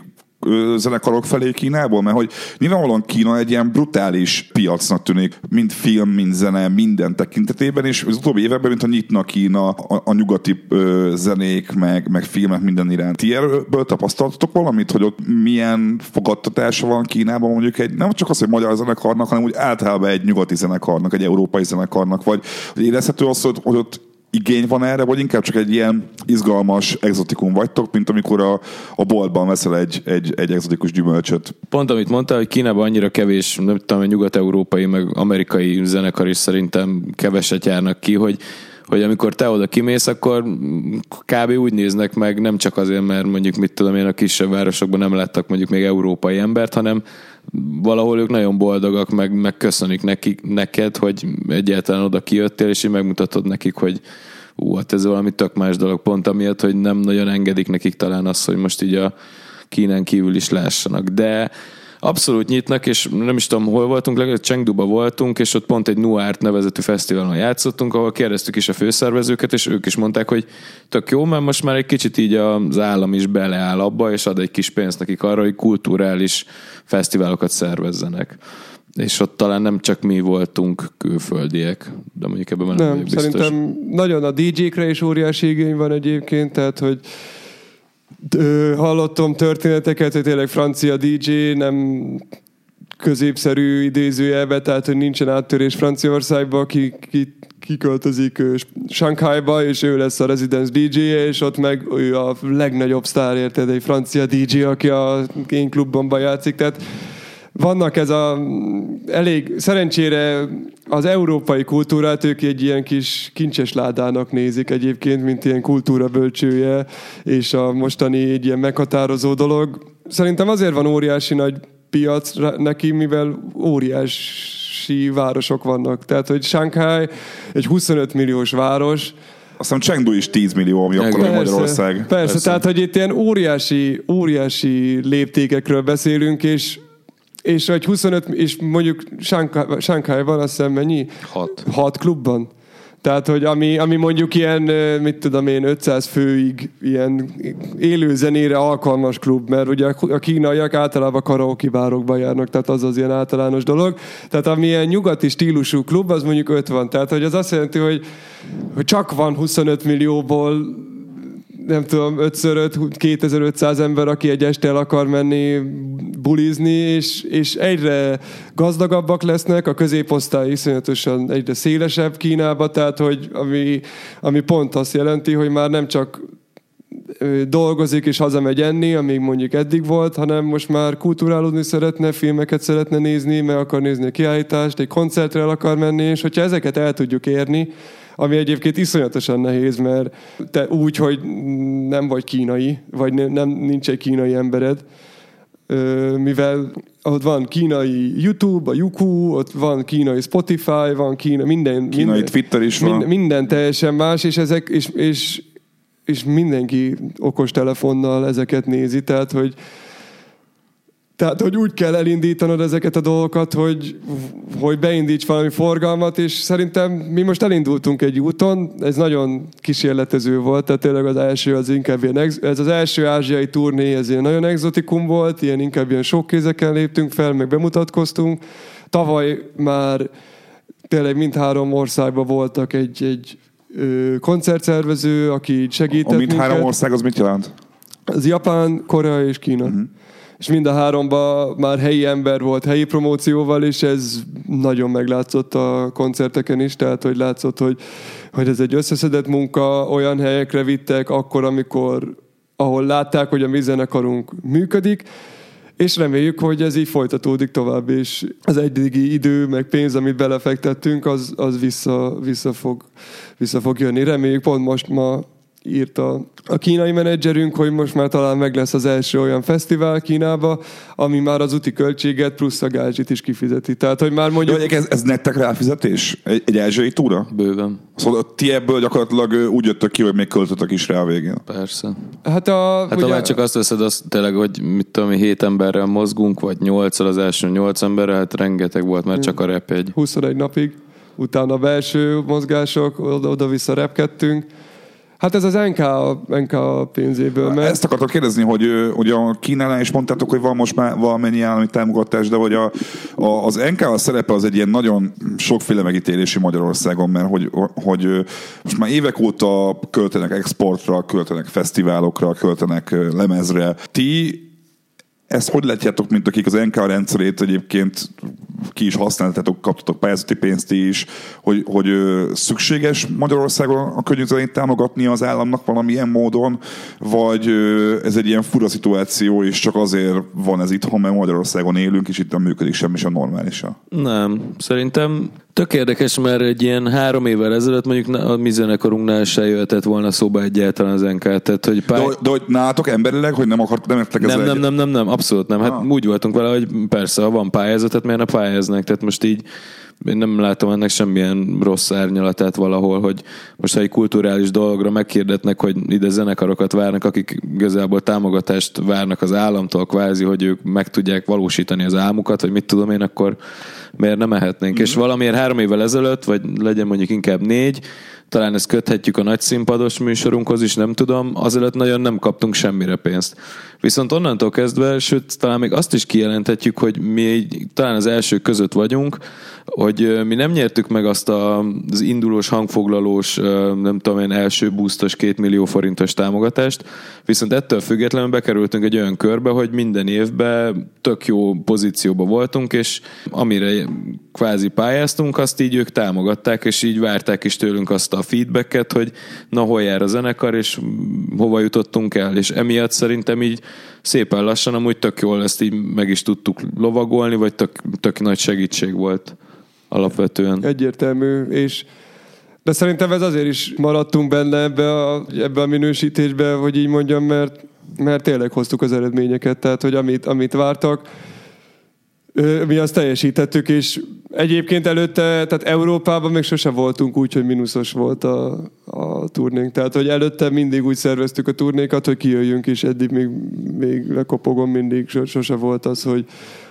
zenekarok felé Kínából, mert hogy nyilvánvalóan Kína egy ilyen brutális piacnak tűnik, mind film, mind zene, minden tekintetében, és az utóbbi években, mint a nyitna Kína a, a nyugati ö, zenék, meg, meg filmek minden iránt. Ti ebből tapasztaltatok valamit, hogy ott milyen fogadtatása van Kínában mondjuk egy, nem csak az, hogy magyar zenekarnak, hanem úgy általában egy nyugati zenekarnak, egy európai zenekarnak, vagy hogy érezhető az, hogy ott igény van erre, vagy inkább csak egy ilyen izgalmas exotikum vagytok, mint amikor a, a boltban veszel egy, egy, egy exotikus gyümölcsöt. Pont amit mondtál, hogy Kínában annyira kevés, nem tudom, hogy nyugat-európai, meg amerikai zenekar is szerintem keveset járnak ki, hogy hogy amikor te oda kimész, akkor kb. úgy néznek meg, nem csak azért, mert mondjuk mit tudom én, a kisebb városokban nem láttak mondjuk még európai embert, hanem valahol ők nagyon boldogak, meg, meg köszönik neki, neked, hogy egyáltalán oda kijöttél, és így megmutatod nekik, hogy ú, hát ez valami tök más dolog, pont amiatt, hogy nem nagyon engedik nekik talán azt, hogy most így a Kínán kívül is lássanak. De abszolút nyitnak, és nem is tudom, hol voltunk, legalább Chengduba voltunk, és ott pont egy Nuárt nevezetű fesztiválon játszottunk, ahol kérdeztük is a főszervezőket, és ők is mondták, hogy tök jó, mert most már egy kicsit így az állam is beleáll abba, és ad egy kis pénzt nekik arra, hogy kulturális fesztiválokat szervezzenek. és ott talán nem csak mi voltunk külföldiek, de mondjuk ebben nem, Nem, vagyok biztos. szerintem nagyon a DJ-kre is óriási igény van egyébként, tehát hogy hallottam történeteket, hogy tényleg francia DJ nem középszerű idézőjelbe, tehát hogy nincsen áttörés Franciaországba, aki ki, kiköltözik ö, Shanghaiba, és ő lesz a residence DJ-je, és ott meg ő a legnagyobb sztár, érted, egy francia DJ, aki a én klubomban játszik, tehát vannak ez a elég, szerencsére az európai kultúrát ők egy ilyen kis kincses ládának nézik egyébként, mint ilyen kultúra bölcsője, és a mostani egy ilyen meghatározó dolog. Szerintem azért van óriási nagy piac neki, mivel óriási városok vannak. Tehát, hogy Shanghai egy 25 milliós város, Azt hiszem Chengdu is 10 millió, ami akkor persze, Magyarország. Persze, persze, tehát hogy itt ilyen óriási, óriási léptékekről beszélünk, és és egy 25, és mondjuk Shanghai-ban azt hiszem mennyi? Hat. Hat klubban. Tehát, hogy ami, ami mondjuk ilyen, mit tudom én, 500 főig ilyen élő zenére alkalmas klub, mert ugye a kínaiak általában karaoke bárokba járnak, tehát az az ilyen általános dolog. Tehát ami ilyen nyugati stílusú klub, az mondjuk 5 van. Tehát, hogy az azt jelenti, hogy, hogy csak van 25 millióból nem tudom, 5x5, 2500 ember, aki egy este el akar menni bulizni, és, és egyre gazdagabbak lesznek, a középosztály iszonyatosan egyre szélesebb Kínába, tehát hogy ami, ami pont azt jelenti, hogy már nem csak dolgozik és hazamegy enni, amíg mondjuk eddig volt, hanem most már kulturálódni szeretne, filmeket szeretne nézni, meg akar nézni a kiállítást, egy koncertre el akar menni, és hogyha ezeket el tudjuk érni, ami egyébként iszonyatosan nehéz, mert te úgy, hogy nem vagy kínai, vagy ne- nem, nincs egy kínai embered, mivel ott van kínai YouTube, a Youku, ott van kínai Spotify, van kína, minden, Kínai minden, Twitter is van. Minden, minden teljesen más, és ezek, és, és, és mindenki okos telefonnal ezeket nézi, tehát hogy tehát, hogy úgy kell elindítanod ezeket a dolgokat, hogy, hogy beindíts valami forgalmat, és szerintem mi most elindultunk egy úton, ez nagyon kísérletező volt, tehát tényleg az első az inkább ilyen, ez az első ázsiai turné, ez ilyen nagyon exotikum volt, ilyen inkább ilyen sok kézeken léptünk fel, meg bemutatkoztunk. Tavaly már tényleg mindhárom országban voltak egy, egy ö, koncertszervező, aki segített A mindhárom minket. ország az mit jelent? Az Japán, Korea és Kína. Uh-huh. És mind a háromban már helyi ember volt, helyi promócióval, és ez nagyon meglátszott a koncerteken is, tehát hogy látszott, hogy, hogy ez egy összeszedett munka, olyan helyekre vittek akkor, amikor ahol látták, hogy a mi zenekarunk működik, és reméljük, hogy ez így folytatódik tovább, és az eddigi idő, meg pénz, amit belefektettünk, az, az vissza, vissza, fog, vissza fog jönni. Reméljük, pont most ma írta a kínai menedzserünk, hogy most már talán meg lesz az első olyan fesztivál Kínába, ami már az úti költséget plusz a gázsit is kifizeti. Tehát, hogy már Jó, mondjuk... hogy ez, ez nettek ráfizetés? Egy, egy ázsiai túra? Bőven, Szóval ti ebből gyakorlatilag úgy jöttök ki, hogy még költöttek is rá a végén. persze. Hát, a, Hát ha már csak azt veszed, azt tényleg, hogy mit tudom, mi hét emberrel mozgunk, vagy nyolccal az első nyolc emberrel, hát rengeteg volt már csak a rep egy. 21 napig, utána a belső mozgások, oda- oda-vissza repkedtünk. Hát ez az NK, NK pénzéből megy. Ezt akartok kérdezni, hogy, hogy a Kínánál is mondtátok, hogy van most már valamennyi állami támogatás, de hogy a, a, az NK a szerepe az egy ilyen nagyon sokféle megítélési Magyarországon, mert hogy, hogy most már évek óta költenek exportra, költenek fesztiválokra, költenek lemezre. Ti ezt hogy látjátok, mint akik az NK rendszerét egyébként ki is használtatok, kaptatok pályázati pénzt is, hogy, hogy szükséges Magyarországon a könnyűzenét támogatni az államnak valamilyen módon, vagy ez egy ilyen fura szituáció, és csak azért van ez itthon, mert Magyarországon élünk, és itt nem működik semmi sem normálisan. Nem, szerintem tök érdekes, mert egy ilyen három évvel ezelőtt mondjuk a mi zenekarunknál se jöhetett volna szóba egyáltalán az NK, tehát hogy De, pály... hogy- de hogy nálatok emberileg, hogy nem akart, nem értek Nem, nem, nem, nem, nem, abszolút nem. Hát Ah. úgy voltunk vele, hogy persze, ha van pályázat, tehát miért ne pályáznak? Tehát most így én nem látom ennek semmilyen rossz árnyalatát valahol, hogy most ha egy kulturális dologra megkérdetnek, hogy ide zenekarokat várnak, akik igazából támogatást várnak az államtól, kvázi, hogy ők meg tudják valósítani az álmukat, vagy mit tudom én, akkor miért nem mehetnénk. Mm. És valamiért három évvel ezelőtt, vagy legyen mondjuk inkább négy, talán ezt köthetjük a nagy színpados műsorunkhoz is, nem tudom, azelőtt nagyon nem kaptunk semmire pénzt. Viszont onnantól kezdve, sőt, talán még azt is kijelenthetjük, hogy mi egy, talán az első között vagyunk, hogy mi nem nyertük meg azt a, az indulós, hangfoglalós, nem tudom én, első boostos két millió forintos támogatást, viszont ettől függetlenül bekerültünk egy olyan körbe, hogy minden évben tök jó pozícióba voltunk, és amire kvázi pályáztunk, azt így ők támogatták, és így várták is tőlünk azt a feedbacket, hogy na hol jár a zenekar, és hova jutottunk el, és emiatt szerintem így szépen lassan amúgy tök jól ezt így meg is tudtuk lovagolni, vagy tök, tök nagy segítség volt alapvetően. Egyértelmű, és de szerintem ez azért is maradtunk benne ebbe a, ebbe a minősítésbe, hogy így mondjam, mert, mert tényleg hoztuk az eredményeket, tehát hogy amit, amit vártak, mi azt teljesítettük, és egyébként előtte, tehát Európában még sose voltunk úgy, hogy mínuszos volt a, a turnénk. Tehát, hogy előtte mindig úgy szerveztük a turnékat, hogy kijöjjünk, és eddig még, még lekopogom mindig, sose volt az, hogy,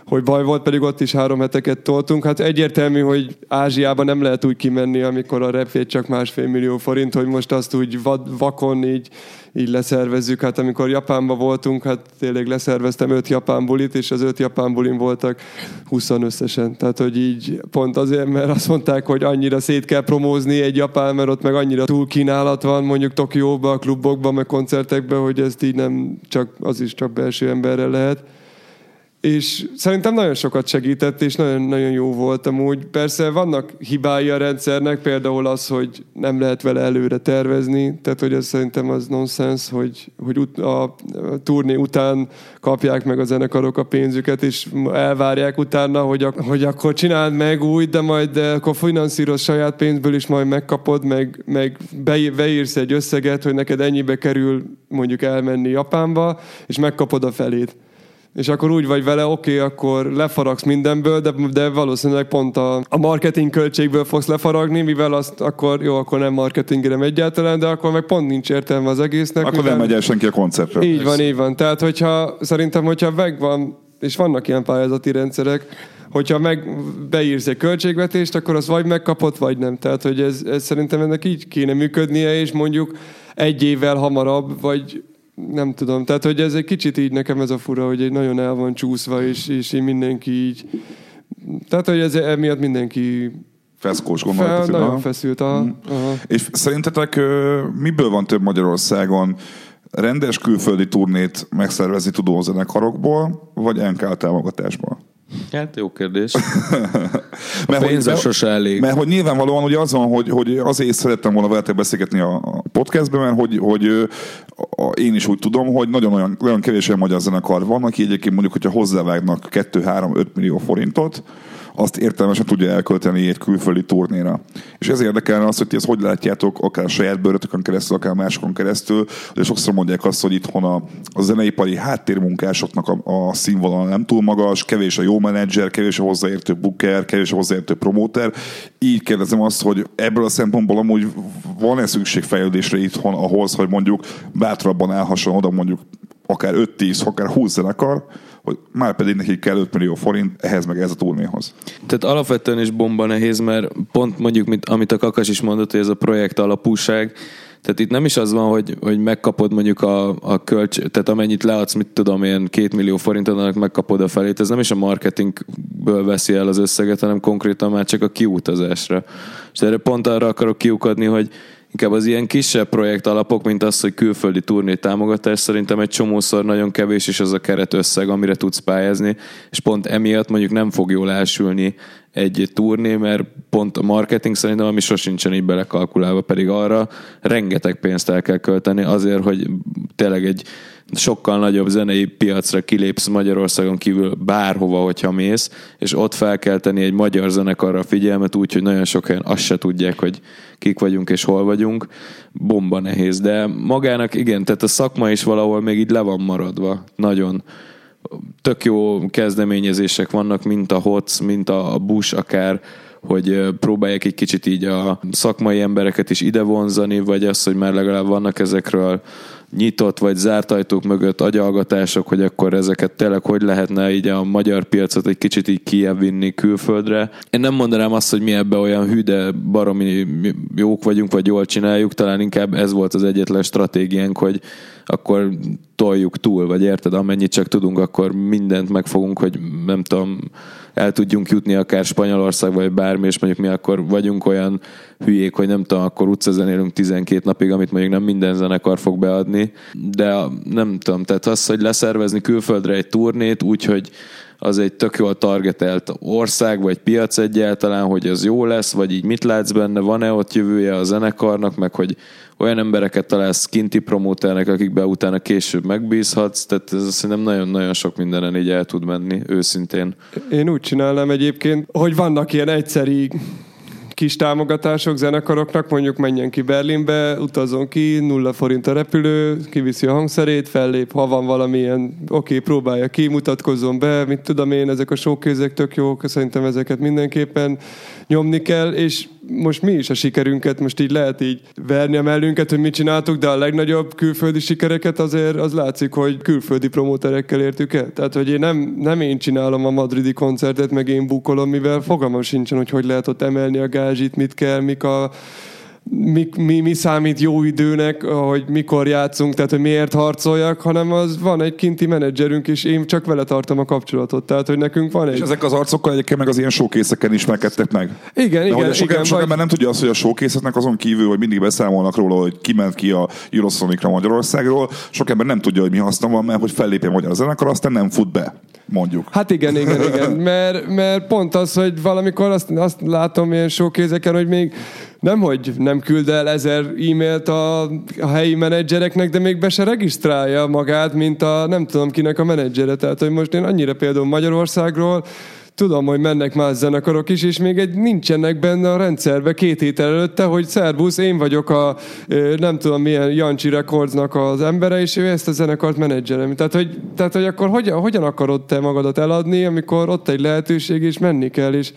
hogy baj volt, pedig ott is három heteket toltunk. Hát egyértelmű, hogy Ázsiában nem lehet úgy kimenni, amikor a repjét csak másfél millió forint, hogy most azt úgy vakon így, így leszervezzük. Hát amikor Japánban voltunk, hát tényleg leszerveztem öt japán bulit, és az öt japán bulin voltak 20 összesen. Tehát, hogy így pont azért, mert azt mondták, hogy annyira szét kell promózni egy japán, mert ott meg annyira túl kínálat van, mondjuk Tokióban, a klubokban, meg koncertekben, hogy ezt így nem csak, az is csak belső emberre lehet és szerintem nagyon sokat segített, és nagyon-nagyon jó volt amúgy. Persze vannak hibái a rendszernek, például az, hogy nem lehet vele előre tervezni, tehát hogy ez szerintem az nonsens, hogy, hogy a turné után kapják meg a zenekarok a pénzüket, és elvárják utána, hogy, a, hogy akkor csináld meg úgy, de majd de akkor finanszíroz saját pénzből is majd megkapod, meg, meg beírsz egy összeget, hogy neked ennyibe kerül mondjuk elmenni Japánba, és megkapod a felét és akkor úgy vagy vele, oké, okay, akkor lefaragsz mindenből, de, de valószínűleg pont a, a marketing költségből fogsz lefaragni, mivel azt akkor, jó, akkor nem marketingre egyáltalán, de akkor meg pont nincs értelme az egésznek. Akkor mivel... nem megy el senki a koncertre. Így van, így van. Tehát, hogyha szerintem, hogyha megvan, és vannak ilyen pályázati rendszerek, hogyha meg beírsz egy költségvetést, akkor az vagy megkapott, vagy nem. Tehát, hogy ez, ez szerintem ennek így kéne működnie, és mondjuk egy évvel hamarabb, vagy nem tudom, tehát hogy ez egy kicsit így nekem ez a fura, hogy egy nagyon el van csúszva, és, és így mindenki így, tehát hogy ez emiatt mindenki Feszkós gondolat. Fel, nagyon feszült. A, mm. És szerintetek miből van több Magyarországon rendes külföldi turnét megszervezni tudó zenekarokból, vagy NK támogatásból? Hát jó kérdés. mert pénze hogy, sose elég. Mert hogy nyilvánvalóan ugye az van, hogy, hogy azért szerettem volna veletek beszélgetni a podcastben, mert hogy, hogy a, én is úgy tudom, hogy nagyon olyan, olyan kevés olyan magyar zenekar van, aki egyébként mondjuk, hogyha hozzávágnak 2-3-5 millió forintot, azt értelmesen tudja elkölteni egy külföldi turnéra. És ez érdekelne az, hogy ti ezt hogy látjátok, akár a saját bőrötökön keresztül, akár másokon keresztül, de sokszor mondják azt, hogy itthon a, a zeneipari háttérmunkásoknak a, a színvonal nem túl magas, kevés a jó menedzser, kevés a hozzáértő booker, kevés a hozzáértő promóter. Így kérdezem azt, hogy ebből a szempontból amúgy van-e szükség fejlődésre itthon ahhoz, hogy mondjuk bátrabban állhasson oda mondjuk akár 5-10, akár 20 zenekar, hogy már pedig neki kell 5 millió forint ehhez meg ez a turnéhoz. Tehát alapvetően is bomba nehéz, mert pont mondjuk, mint, amit a Kakas is mondott, hogy ez a projekt alapúság, tehát itt nem is az van, hogy, hogy megkapod mondjuk a, a kölcs, tehát amennyit leadsz, mit tudom én, két millió forintot, annak megkapod a felét, ez nem is a marketingből veszi el az összeget, hanem konkrétan már csak a kiutazásra. És erre pont arra akarok kiukadni, hogy inkább az ilyen kisebb projekt alapok, mint az, hogy külföldi turné támogatás, szerintem egy csomószor nagyon kevés is az a keret összeg, amire tudsz pályázni, és pont emiatt mondjuk nem fog jól elsülni egy turné, mert pont a marketing szerintem ami sosincsen így belekalkulálva, pedig arra rengeteg pénzt el kell költeni azért, hogy tényleg egy sokkal nagyobb zenei piacra kilépsz Magyarországon kívül bárhova, hogyha mész, és ott fel kell tenni egy magyar zenekarra a figyelmet úgy, hogy nagyon sok helyen azt se tudják, hogy kik vagyunk és hol vagyunk. Bomba nehéz, de magának igen, tehát a szakma is valahol még így le van maradva. Nagyon tök jó kezdeményezések vannak, mint a HOTS, mint a Bush akár, hogy próbálják egy kicsit így a szakmai embereket is ide vonzani, vagy az, hogy már legalább vannak ezekről nyitott vagy zárt ajtók mögött agyalgatások, hogy akkor ezeket tényleg hogy lehetne így a magyar piacot egy kicsit így kijebb vinni külföldre. Én nem mondanám azt, hogy mi ebbe olyan hű, de baromi jók vagyunk, vagy jól csináljuk, talán inkább ez volt az egyetlen stratégiánk, hogy akkor toljuk túl, vagy érted, amennyit csak tudunk, akkor mindent megfogunk, hogy nem tudom, el tudjunk jutni akár Spanyolország, vagy bármi, és mondjuk mi akkor vagyunk olyan hülyék, hogy nem tudom, akkor utcazenélünk 12 napig, amit mondjuk nem minden zenekar fog beadni, de nem tudom, tehát az, hogy leszervezni külföldre egy turnét, úgyhogy az egy tök jól targetelt ország, vagy piac egyáltalán, hogy az jó lesz, vagy így mit látsz benne, van-e ott jövője a zenekarnak, meg hogy olyan embereket találsz kinti promóternek, akikbe utána később megbízhatsz, tehát ez szerintem nagyon-nagyon sok mindenen így el tud menni, őszintén. Én úgy csinálnám egyébként, hogy vannak ilyen egyszeri kis támogatások zenekaroknak, mondjuk menjen ki Berlinbe, utazzon ki, nulla forint a repülő, kiviszi a hangszerét, fellép, ha van valamilyen, oké, okay, próbálja ki, mutatkozzon be, mit tudom én, ezek a showkézek tök jók, szerintem ezeket mindenképpen nyomni kell, és most mi is a sikerünket, most így lehet így verni a mellünket, hogy mit csináltuk, de a legnagyobb külföldi sikereket azért az látszik, hogy külföldi promóterekkel értük el. Tehát, hogy én nem, nem én csinálom a madridi koncertet, meg én bukolom, mivel fogalmam sincsen, hogy hogy lehet ott emelni a gázsit, mit kell, mik a mi, mi, mi számít jó időnek, hogy mikor játszunk, tehát hogy miért harcoljak, hanem az van egy kinti menedzserünk, és én csak vele tartom a kapcsolatot. Tehát, hogy nekünk van egy... És ezek az arcokkal egyébként meg az ilyen showkészeken ismerkedtek meg. Igen, De igen, hogy sok, igen. sok vagy- ember nem tudja azt, hogy a showkészeknek azon kívül, hogy mindig beszámolnak róla, hogy kiment ki a Eurosonicra Magyarországról, sok ember nem tudja, hogy mi haszna van, mert hogy fellépjen magyar zenekar, aztán nem fut be, mondjuk. Hát igen, igen, igen. Mert, mert pont az, hogy valamikor azt, azt látom ilyen showkézeken, hogy még nem, hogy nem küld el ezer e-mailt a, a helyi menedzsereknek, de még be se regisztrálja magát, mint a nem tudom kinek a menedzsere. Tehát, hogy most én annyira például Magyarországról Tudom, hogy mennek más zenekarok is, és még egy nincsenek benne a rendszerbe két héttel előtte, hogy szervusz, én vagyok a nem tudom milyen Jancsi Recordsnak az embere, és ő ezt a zenekart menedzserem. Tehát, hogy, tehát, hogy akkor hogyan, hogyan akarod te magadat eladni, amikor ott egy lehetőség, és menni kell, és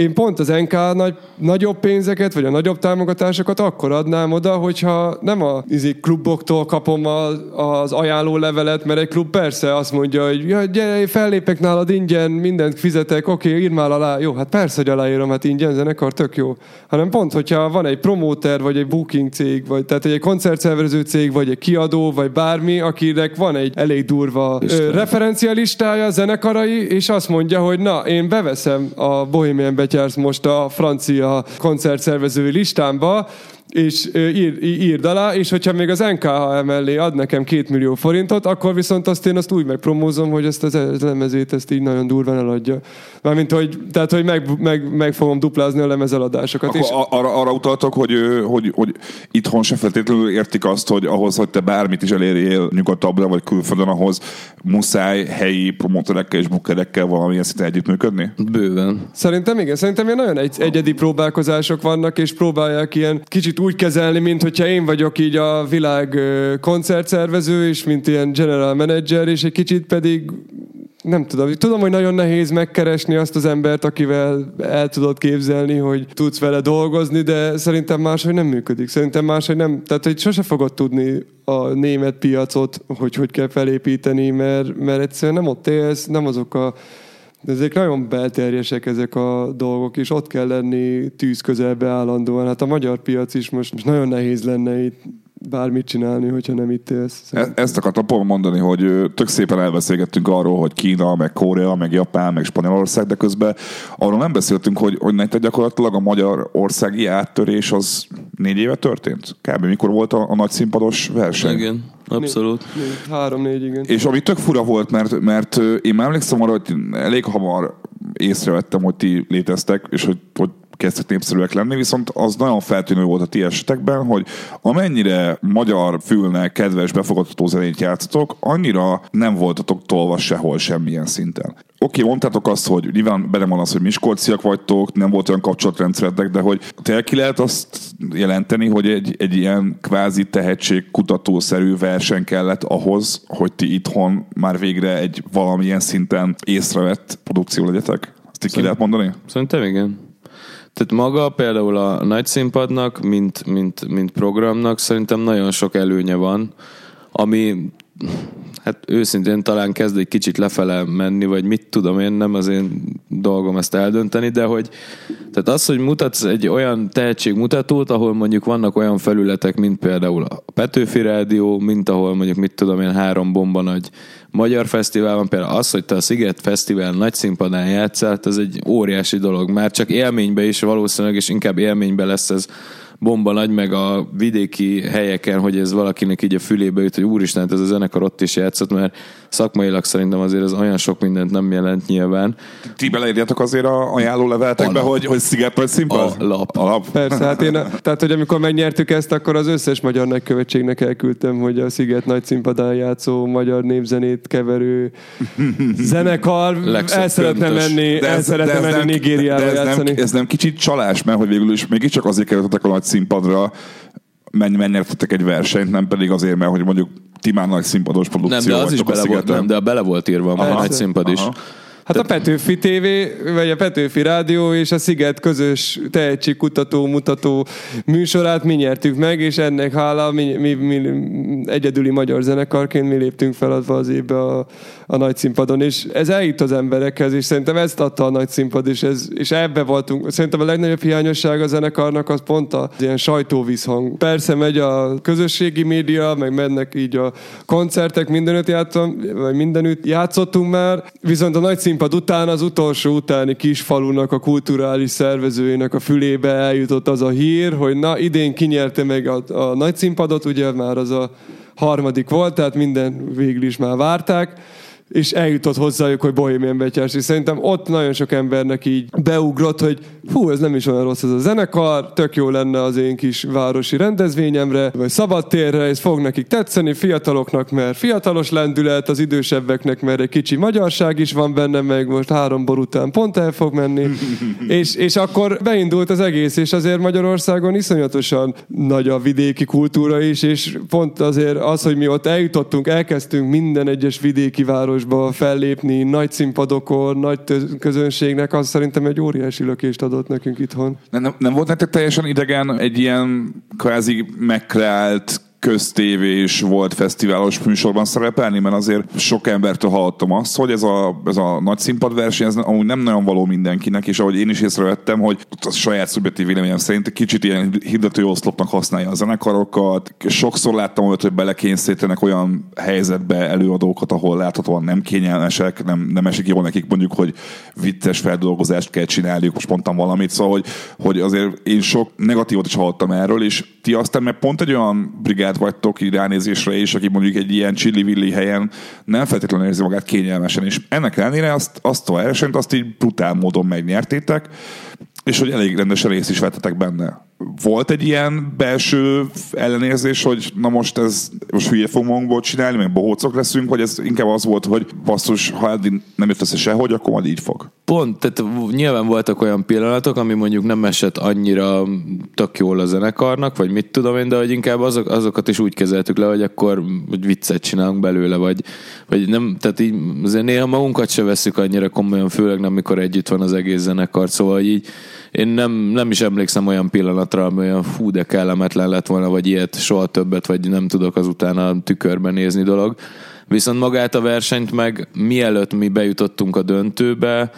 én pont az NK nagy, nagyobb pénzeket, vagy a nagyobb támogatásokat akkor adnám oda, hogyha nem a izi, kluboktól kapom a, az ajánló levelet, mert egy klub persze azt mondja, hogy ja, gyere, fellépek nálad ingyen, mindent fizetek, oké, írd már alá. Jó, hát persze, hogy aláírom, hát ingyen zenekar, tök jó. Hanem pont, hogyha van egy promóter, vagy egy booking cég, vagy tehát egy koncertszervező cég, vagy egy kiadó, vagy bármi, akinek van egy elég durva ö, referencia listája, zenekarai, és azt mondja, hogy na, én beveszem a Bohemian Betyársz most a francia koncertszervezői listámba, és ír, írd alá, és hogyha még az NKH mellé ad nekem két millió forintot, akkor viszont azt én azt úgy megpromózom, hogy ezt az lemezét ezt így nagyon durván eladja. Mármint, hogy, tehát, hogy meg, meg, meg fogom duplázni a lemezeladásokat. Akkor és, arra, arra utaltok, hogy, hogy, hogy itthon se feltétlenül értik azt, hogy ahhoz, hogy te bármit is elérjél nyugatabbra vagy külföldön, ahhoz muszáj helyi promóterekkel és bookerekkel valamilyen szinten együttműködni? Bőven. Szerintem igen, szerintem ilyen nagyon egy, egyedi próbálkozások vannak, és próbálják ilyen kicsit úgy kezelni, mint hogyha én vagyok így a világ koncertszervező, és mint ilyen general manager, és egy kicsit pedig nem tudom, tudom, hogy nagyon nehéz megkeresni azt az embert, akivel el tudod képzelni, hogy tudsz vele dolgozni, de szerintem máshogy nem működik. Szerintem máshogy nem, tehát hogy sose fogod tudni a német piacot, hogy hogy kell felépíteni, mert, mert egyszerűen nem ott élsz, nem azok a de ezek nagyon belterjesek ezek a dolgok, és ott kell lenni tűz közelbe állandóan. Hát a magyar piac is most, most nagyon nehéz lenne itt bármit csinálni, hogyha nem itt élsz. E- Ezt akartam pont mondani, hogy tök szépen elbeszélgettünk arról, hogy Kína, meg Korea, meg Japán, meg Spanyolország, de közben arról nem beszéltünk, hogy, hogy nektek gyakorlatilag a magyarországi áttörés az négy éve történt? Kb. mikor volt a, a nagy színpados verseny? Igen, abszolút. Négy, Három-négy, igen. És ami tök fura volt, mert, mert én már emlékszem arra, hogy elég hamar észrevettem, hogy ti léteztek, és hogy, hogy kezdtek népszerűek lenni, viszont az nagyon feltűnő volt a ti esetekben, hogy amennyire magyar fülnek kedves, befogadható zenét játszotok, annyira nem voltatok tolva sehol semmilyen szinten. Oké, mondtátok azt, hogy nyilván benne van az, hogy miskolciak vagytok, nem volt olyan kapcsolatrendszeretek, de hogy tényleg ki lehet azt jelenteni, hogy egy, egy ilyen kvázi tehetségkutatószerű verseny kellett ahhoz, hogy ti itthon már végre egy valamilyen szinten észrevett produkció legyetek? Ezt így ki lehet mondani? Szerintem igen. Tehát maga például a nagy színpadnak, mint, mint, mint programnak szerintem nagyon sok előnye van, ami hát őszintén talán kezd egy kicsit lefele menni, vagy mit tudom én, nem az én dolgom ezt eldönteni, de hogy tehát az, hogy mutatsz egy olyan tehetségmutatót, ahol mondjuk vannak olyan felületek, mint például a Petőfi Rádió, mint ahol mondjuk mit tudom én, három bomba nagy magyar fesztivál van, például az, hogy te a Sziget Fesztivál nagy színpadán játszál, ez egy óriási dolog. Már csak élménybe is valószínűleg, és inkább élménybe lesz ez bomba nagy, meg a vidéki helyeken, hogy ez valakinek így a fülébe jut, hogy úristen, hát ez a zenekar ott is játszott, mert szakmailag szerintem azért az olyan sok mindent nem jelent nyilván. Ti beleírjátok azért a ajánló leveltekbe, hogy, hogy sziget vagy színpad? A lap. A lap. Persze, hát én, tehát hogy amikor megnyertük ezt, akkor az összes magyar nagykövetségnek elküldtem, hogy a Sziget nagy színpadán játszó magyar népzenét keverő zenekar el szeretne menni, el szeretne menni Nigériába ez játszani. Nem, ez nem kicsit csalás, mert hogy végül is mégiscsak azért kerültetek a nagy színpadra, menj, megnyertetek egy versenyt, nem pedig azért, mert hogy mondjuk ti már nagy színpados produkció Nem, de az is bele volt, nem, de bele volt írva Persze. nagy színpad is. Hát a Petőfi TV, vagy a Petőfi Rádió és a Sziget közös tehetségkutató, mutató műsorát mi nyertük meg, és ennek hála mi, mi, mi egyedüli magyar zenekarként mi léptünk feladva az évbe a, a nagy színpadon, és ez eljut az emberekhez, és szerintem ezt adta a nagy színpad, és, ez, és ebbe voltunk. Szerintem a legnagyobb hiányosság a zenekarnak az pont az ilyen sajtóvízhang. Persze megy a közösségi média, meg mennek így a koncertek, mindenütt játszom, vagy mindenütt játszottunk már, viszont a nagy színpad után, az utolsó utáni kis falunak, a kulturális szervezőjének a fülébe eljutott az a hír, hogy na idén kinyerte meg a, a nagy színpadot, ugye már az a harmadik volt, tehát minden végül is már várták, és eljutott hozzájuk, hogy Bohemian Betyárs, és szerintem ott nagyon sok embernek így beugrott, hogy hú, ez nem is olyan rossz ez a zenekar, tök jó lenne az én kis városi rendezvényemre, vagy szabadtérre, ez fog nekik tetszeni, fiataloknak, mert fiatalos lendület, az idősebbeknek, mert egy kicsi magyarság is van benne, meg most három bor után pont el fog menni, és, és akkor beindult az egész, és azért Magyarországon iszonyatosan nagy a vidéki kultúra is, és pont azért az, hogy mi ott eljutottunk, elkezdtünk minden egyes vidéki városba fellépni, nagy színpadokon, nagy tö- közönségnek, az szerintem egy óriási lökést adott nekünk itthon. Nem, nem, nem volt nektek teljesen idegen egy ilyen kvázi megkreált köztévés volt fesztiválos műsorban szerepelni, mert azért sok embertől hallottam azt, hogy ez a, ez a nagy színpadverseny, ez amúgy nem nagyon való mindenkinek, és ahogy én is észrevettem, hogy a saját szubjektív véleményem szerint kicsit ilyen hirdető oszlopnak használja a zenekarokat. Sokszor láttam olyat, hogy belekényszítenek olyan helyzetbe előadókat, ahol láthatóan nem kényelmesek, nem, nem esik jól nekik mondjuk, hogy vicces feldolgozást kell csinálniuk, mondtam valamit, szóval, hogy, hogy azért én sok negatívot is hallottam erről, és ti aztán meg pont egy olyan brigád vagytok így ránézésre is, aki mondjuk egy ilyen csillivilli helyen nem feltétlenül érzi magát kényelmesen, és ennek ellenére azt, azt a versenyt azt így brutál módon megnyertétek, és hogy elég rendesen részt is vettetek benne. Volt egy ilyen belső ellenérzés, hogy na most ez most hülye fogunk magunkból csinálni, meg bohócok leszünk, vagy ez inkább az volt, hogy basszus, ha eddig nem jött össze sehogy, akkor majd így fog. Pont, tehát nyilván voltak olyan pillanatok, ami mondjuk nem esett annyira tök jól a zenekarnak, vagy mit tudom én, de hogy inkább azok, azokat is úgy kezeltük le, hogy akkor hogy viccet csinálunk belőle, vagy, vagy nem, tehát így azért néha magunkat se veszük annyira komolyan, főleg nem, mikor együtt van az egész zenekar, szóval így én nem, nem is emlékszem olyan pillanatra, ami olyan fú, de kellemetlen lett volna, vagy ilyet soha többet, vagy nem tudok azután a tükörben nézni dolog. Viszont magát a versenyt meg mielőtt mi bejutottunk a döntőbe,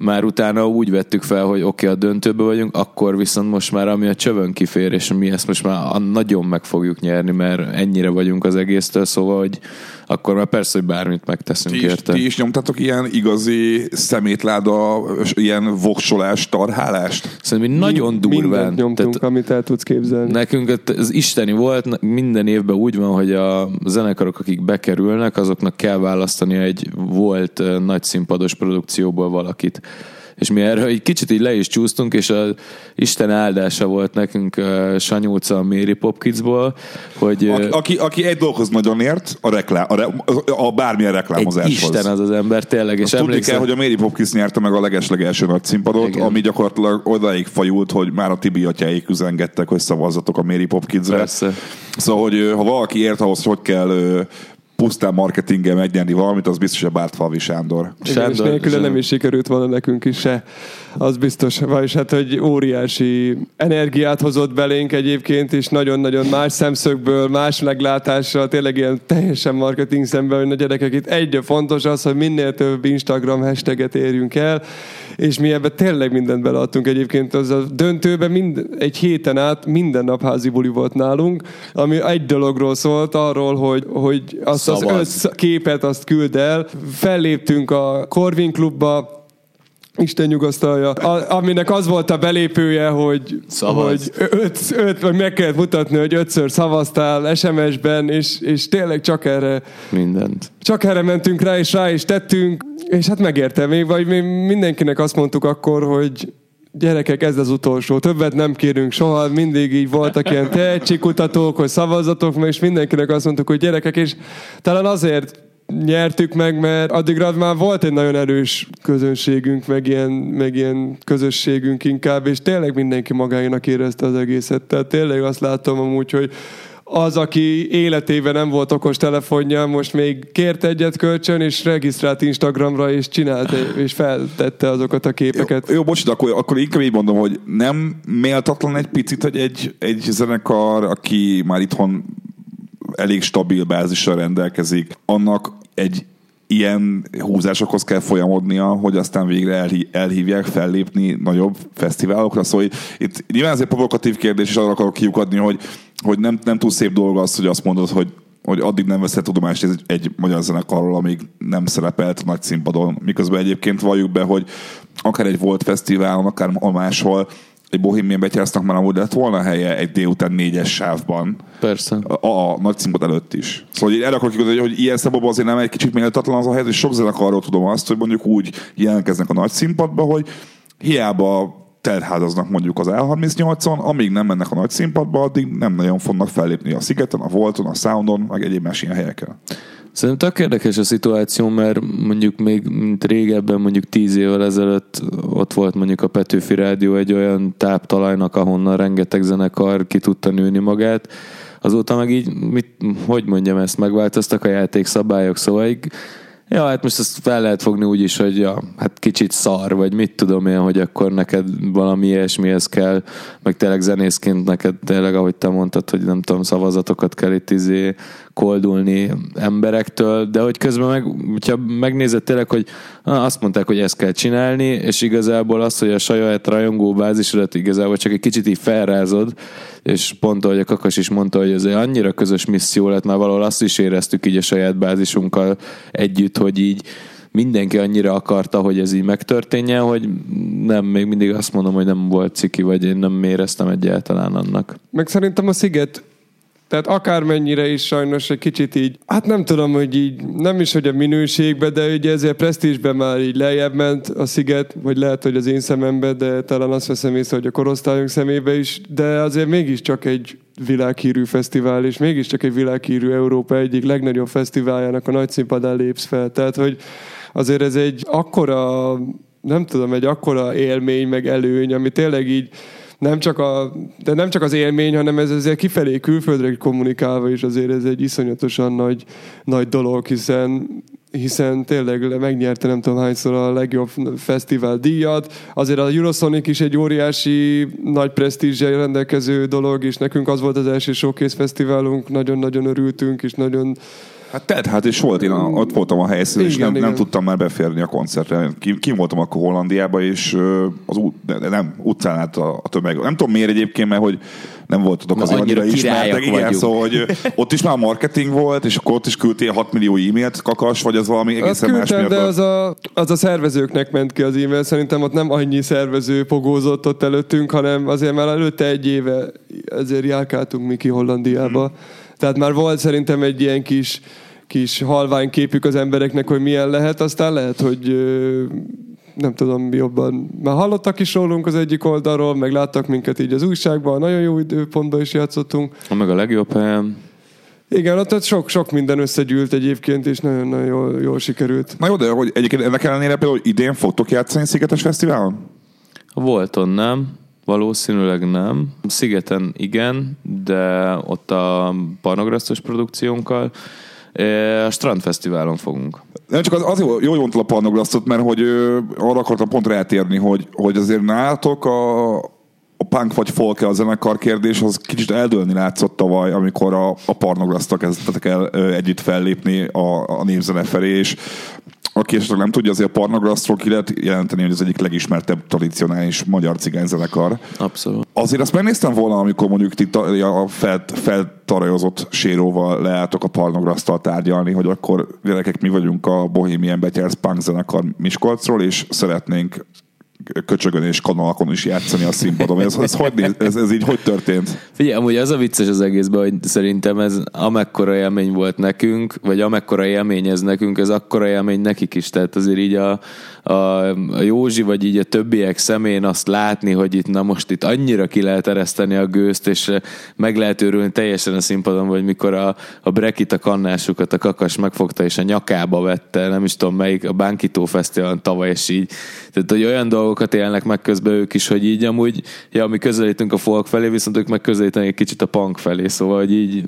már utána úgy vettük fel, hogy oké, okay, a döntőbe vagyunk, akkor viszont most már ami a csövön kifér, és mi ezt most már nagyon meg fogjuk nyerni, mert ennyire vagyunk az egésztől, szóval, hogy akkor már persze, hogy bármit megteszünk Ti is, érte. ti is nyomtatok ilyen igazi szemétláda, ilyen voksolás, tarhálást? Szerintem mi nagyon durván. Mindent nyomtunk, Tehát amit el tudsz képzelni. Nekünk az isteni volt, minden évben úgy van, hogy a zenekarok, akik bekerülnek, azoknak kell választani egy volt nagy színpados produkcióból valakit. És mi erre egy kicsit így le is csúsztunk, és a Isten áldása volt nekünk uh, Sanyúca a Mary Pop Kidsból, hogy Aki, aki, aki egy dolgokhoz nagyon ért, a, reklám, a, re, a bármilyen egy reklámozáshoz. Isten az az ember, tényleg. És Azt tudni emlékszem, kell, hogy a Mary Poppins nyerte meg a legeslegelső nagy színpadot, Igen. ami gyakorlatilag odáig fajult, hogy már a Tibi atyáik üzengettek, hogy szavazzatok a Mary Pop Kidsre. Persze. Szóval, hogy ha valaki ért ahhoz, hogy kell pusztán marketinggel megnyerni valamit, az biztos, hogy Bártfalvi Sándor. Igen, és nélküle nem is sikerült volna nekünk is se. Az biztos, vagyis hát, hogy óriási energiát hozott belénk egyébként, és nagyon-nagyon más szemszögből, más meglátással, tényleg ilyen teljesen marketing szemben, hogy a gyerekek itt egy fontos az, hogy minél több Instagram hashtaget érjünk el, és mi ebbe tényleg mindent beleadtunk egyébként. Az a döntőben mind, egy héten át minden nap házi buli volt nálunk, ami egy dologról szólt, arról, hogy, hogy azt az Szavazz. öt sz- képet azt küld el. Felléptünk a Corvin klubba, Isten nyugasztalja, a, aminek az volt a belépője, hogy, hogy öt, öt, vagy meg kellett mutatni, hogy ötször szavaztál SMS-ben, és, és tényleg csak erre, Mindent. csak erre mentünk rá, és rá is tettünk, és hát megérte még, vagy mi mindenkinek azt mondtuk akkor, hogy gyerekek, ez az utolsó, többet nem kérünk soha, mindig így voltak ilyen tehetségkutatók, hogy szavazatok, és mindenkinek azt mondtuk, hogy gyerekek, és talán azért nyertük meg, mert addigra már volt egy nagyon erős közönségünk, meg ilyen, meg ilyen közösségünk inkább, és tényleg mindenki magáénak érezte az egészet. Tehát tényleg azt látom amúgy, hogy az, aki életében nem volt okos telefonja, most még kért egyet kölcsön, és regisztrált Instagramra, és csinált, és feltette azokat a képeket. Jó, jó bocs, de akkor, akkor inkább így mondom, hogy nem méltatlan egy picit, hogy egy, egy zenekar, aki már itthon elég stabil bázissal rendelkezik, annak egy ilyen húzásokhoz kell folyamodnia, hogy aztán végre elhí- elhívják fellépni nagyobb fesztiválokra. Szóval itt, nyilván ez egy provokatív kérdés, és arra akarok kiukadni, hogy, hogy nem, nem túl szép dolog az, hogy azt mondod, hogy hogy addig nem veszett tudomást egy, egy magyar zenekarról, amíg nem szerepelt nagy színpadon. Miközben egyébként valljuk be, hogy akár egy volt fesztiválon, akár máshol, egy Bohemian Betyásznak már amúgy lett volna helye egy délután négyes sávban Persze. a, a nagy színpad előtt is. Szóval így erre akarok kigozdani, hogy ilyen szempontból azért nem egy kicsit méltatlan az a helyzet, és sok zenekarról tudom azt, hogy mondjuk úgy jelentkeznek a nagy színpadba, hogy hiába teltházaznak mondjuk az L38-on, amíg nem mennek a nagy színpadba, addig nem nagyon fognak fellépni a Szigeten, a Volton, a Soundon, meg egyéb más ilyen helyeken. Szerintem tök érdekes a szituáció, mert mondjuk még mint régebben, mondjuk tíz évvel ezelőtt ott volt mondjuk a Petőfi Rádió egy olyan táptalajnak, ahonnan rengeteg zenekar ki tudta nőni magát. Azóta meg így, mit, hogy mondjam ezt, megváltoztak a játékszabályok, szóval így, ja, hát most ezt fel lehet fogni úgy is, hogy ja, hát kicsit szar, vagy mit tudom én, hogy akkor neked valami ilyesmihez kell, meg tényleg zenészként neked tényleg, ahogy te mondtad, hogy nem tudom, szavazatokat kell itt izé koldulni emberektől, de hogy közben meg, hogyha megnézed tényleg, hogy ah, azt mondták, hogy ezt kell csinálni, és igazából az, hogy a saját rajongó bázisodat igazából csak egy kicsit így felrázod, és pont ahogy a Kakas is mondta, hogy ez egy annyira közös misszió lett, már valahol azt is éreztük így a saját bázisunkkal együtt, hogy így mindenki annyira akarta, hogy ez így megtörténjen, hogy nem, még mindig azt mondom, hogy nem volt ciki, vagy én nem éreztem egyáltalán annak. Meg szerintem a Sziget tehát akármennyire is sajnos egy kicsit így, hát nem tudom, hogy így, nem is, hogy a minőségbe, de ugye ezért presztízsben már így lejjebb ment a Sziget, vagy lehet, hogy az én szemembe, de talán azt veszem észre, hogy a korosztályunk szemébe is, de azért mégiscsak egy világhírű fesztivál, és mégiscsak egy világhírű Európa egyik legnagyobb fesztiváljának a nagy színpadán lépsz fel. Tehát, hogy azért ez egy akkora, nem tudom, egy akkora élmény, meg előny, ami tényleg így nem csak, a, de nem csak az élmény, hanem ez azért kifelé külföldre kommunikálva is azért ez egy iszonyatosan nagy, nagy dolog, hiszen hiszen tényleg megnyerte nem tudom hányszor a legjobb fesztivál díjat. Azért a Eurosonic is egy óriási nagy presztízsel rendelkező dolog, és nekünk az volt az első showcase fesztiválunk, nagyon-nagyon örültünk, és nagyon Hát tehát, hát és volt, én ott voltam a helyszínen, és Igen, nem, nem igen. tudtam már beférni a koncertre. Kim, kim voltam akkor Hollandiába, és az út, nem, utcán át a, a tömeg. Nem tudom miért egyébként, mert hogy nem voltatok azért annyira annyira ismertek. Igen, vagyunk. szóval, hogy ott is már marketing volt, és akkor ott is küldtél 6 millió e-mailt, kakas, vagy az valami Azt egészen más küldtem, de az a, az a szervezőknek ment ki az e-mail. Szerintem ott nem annyi szervező pogózott ott előttünk, hanem azért már előtte egy éve ezért járkáltunk mi ki Hollandiába. Mhm. Tehát már volt szerintem egy ilyen kis, kis halvány képük az embereknek, hogy milyen lehet, aztán lehet, hogy nem tudom jobban. Már hallottak is rólunk az egyik oldalról, meg láttak minket így az újságban, nagyon jó időpontban is játszottunk. Meg a legjobb helyen. Igen, ott, sok, sok minden összegyűlt egyébként, és nagyon-nagyon jól, jól sikerült. Na jó, de hogy egyébként ennek ellenére például hogy idén fogtok játszani Szigetes Fesztiválon? A Volton nem, valószínűleg nem. Szigeten igen, de ott a Parnograsztos produkciónkkal. E, A Strandfesztiválon fogunk. Nem csak az, az jó, jó a Parnoglasztot, mert hogy ö, arra akartam pont rátérni, hogy, hogy azért nálatok a, a punk vagy folk a zenekar kérdés, az kicsit eldőlni látszott tavaly, amikor a, a Parnoglasztal kezdtetek el ö, együtt fellépni a, a népzene felé, és aki esetleg nem tudja, azért a Parnoglasztról ki lehet jelenteni, hogy az egyik legismertebb tradicionális magyar cigányzenekar. Abszolút. Azért azt megnéztem volna, amikor mondjuk ti a fel, feltarajozott séróval leálltok a Parnograsztal tárgyalni, hogy akkor gyerekek, mi vagyunk a Bohemian Betyers punk zenekar Miskolcról, és szeretnénk köcsögön és kanalakon is játszani a színpadon. Ez, ez, hogy, néz- ez, ez így hogy történt? Figyelj, amúgy az a vicces az egészben, hogy szerintem ez amekkora élmény volt nekünk, vagy amekkora élmény ez nekünk, ez akkora élmény nekik is. Tehát azért így a, a, a Józsi, vagy így a többiek szemén azt látni, hogy itt na most itt annyira ki lehet ereszteni a gőzt, és meg lehet őrülni teljesen a színpadon, vagy mikor a, a Brekit a kannásukat a kakas megfogta, és a nyakába vette, nem is tudom melyik, a Bánkító Fesztiválon tavaly, és így. Tehát, hogy olyan dolgokat élnek meg közben ők is, hogy így amúgy, ja, mi közelítünk a folk felé, viszont ők megközelítenek egy kicsit a punk felé, szóval, hogy így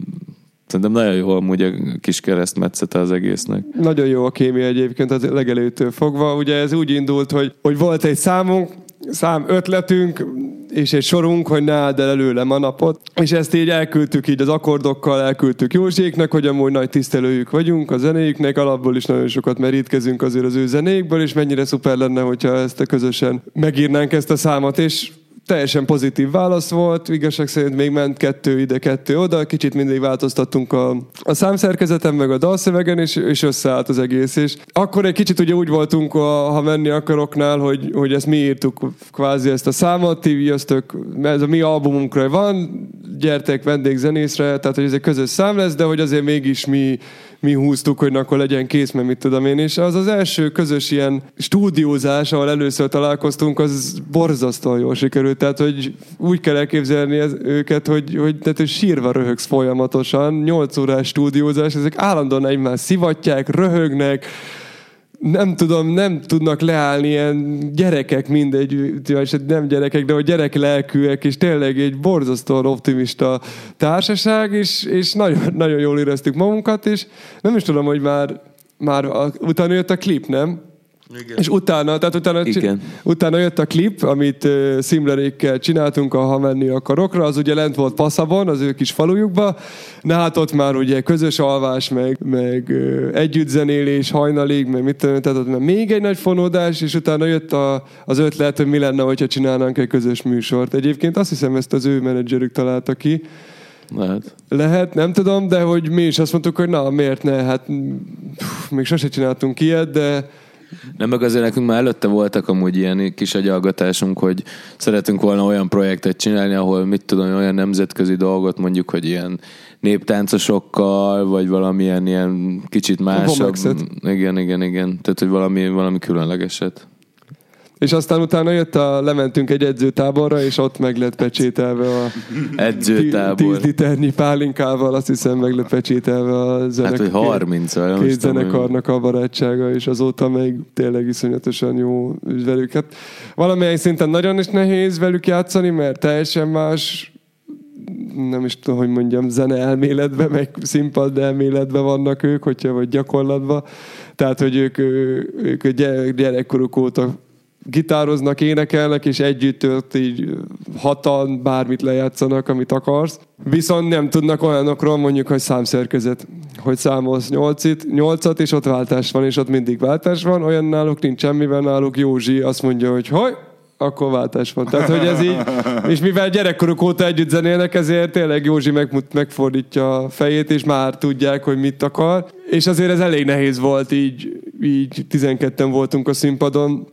Szerintem nagyon jó amúgy a kis keresztmetszete az egésznek. Nagyon jó a kémia egyébként az legelőttől fogva. Ugye ez úgy indult, hogy, hogy volt egy számunk, szám ötletünk, és egy sorunk, hogy ne áld el előlem a napot. És ezt így elküldtük így az akkordokkal, elküldtük Józséknek, hogy amúgy nagy tisztelőjük vagyunk a zenéjüknek, alapból is nagyon sokat merítkezünk azért az ő zenékből, és mennyire szuper lenne, hogyha ezt a közösen megírnánk ezt a számot, és teljesen pozitív válasz volt, igazság szerint még ment kettő ide, kettő oda, kicsit mindig változtattunk a, a számszerkezeten, meg a dalszövegen, és, és összeállt az egész. És akkor egy kicsit ugye úgy voltunk, a, ha menni akaroknál, hogy, hogy ezt mi írtuk kvázi ezt a számot, ti jöztök, ez a mi albumunkra van, gyertek vendégzenészre, tehát hogy ez egy közös szám lesz, de hogy azért mégis mi mi húztuk, hogy akkor legyen kész, mert mit tudom én. És az az első közös ilyen stúdiózás, ahol először találkoztunk, az borzasztóan jól sikerült. Tehát, hogy úgy kell elképzelni ez, őket, hogy, hogy, tehát, hogy sírva röhögsz folyamatosan. Nyolc órás stúdiózás, ezek állandóan egymást szivatják, röhögnek, nem tudom, nem tudnak leállni ilyen gyerekek mindegy, vagy nem gyerekek, de hogy gyerek lelkűek, és tényleg egy borzasztóan optimista társaság, és, és nagyon, nagyon jól éreztük magunkat, és nem is tudom, hogy már, már a, utána jött a klip, nem? Igen. És utána, tehát utána, Igen. utána jött a klip, amit uh, Szimlerékkel csináltunk a Ha menni akarokra, az ugye lent volt Passzabon, az ő kis falujukba, de hát ott már ugye közös alvás, meg, meg uh, együttzenélés, hajnalig, meg mit tudom, tehát ott már még egy nagy fonódás, és utána jött a, az ötlet, hogy mi lenne, hogyha csinálnánk egy közös műsort. Egyébként azt hiszem, ezt az ő menedzserük találta ki, Lehet. lehet, nem tudom, de hogy mi is azt mondtuk, hogy na, miért ne, hát pff, még sose csináltunk ilyet, de Nem, meg azért nekünk már előtte voltak amúgy ilyen kis agyalgatásunk, hogy szeretünk volna olyan projektet csinálni, ahol mit tudom, olyan nemzetközi dolgot mondjuk, hogy ilyen néptáncosokkal, vagy valamilyen ilyen kicsit másabb. Igen, igen, igen. Tehát, hogy valami, valami különlegeset. És aztán utána jött a, lementünk egy edzőtáborra, és ott meg lett pecsételve a Edzőtábor. 10 liternyi pálinkával, azt hiszem meg lett pecsételve a zenek, Hát, hogy 30 vagy nem is két hogy- zenekarnak a barátsága, és azóta még tényleg iszonyatosan jó velük. Hát valamilyen szinten nagyon is nehéz velük játszani, mert teljesen más nem is tudom, hogy mondjam, zene elméletben, meg színpad elméletben vannak ők, hogyha vagy gyakorlatban. Tehát, hogy ők, ők gyere- gyerekkoruk óta gitároznak, énekelnek, és együtt ott így hatan bármit lejátszanak, amit akarsz. Viszont nem tudnak olyanokról mondjuk, hogy számszerkezet, hogy számolsz nyolcit, nyolcat, és ott váltás van, és ott mindig váltás van, olyan náluk nincs semmivel, náluk Józsi azt mondja, hogy hogy, akkor váltás van. Tehát, hogy ez így, és mivel gyerekkoruk óta együtt zenélnek, ezért tényleg Józsi meg, megfordítja a fejét, és már tudják, hogy mit akar. És azért ez elég nehéz volt, így, így 12-en voltunk a színpadon,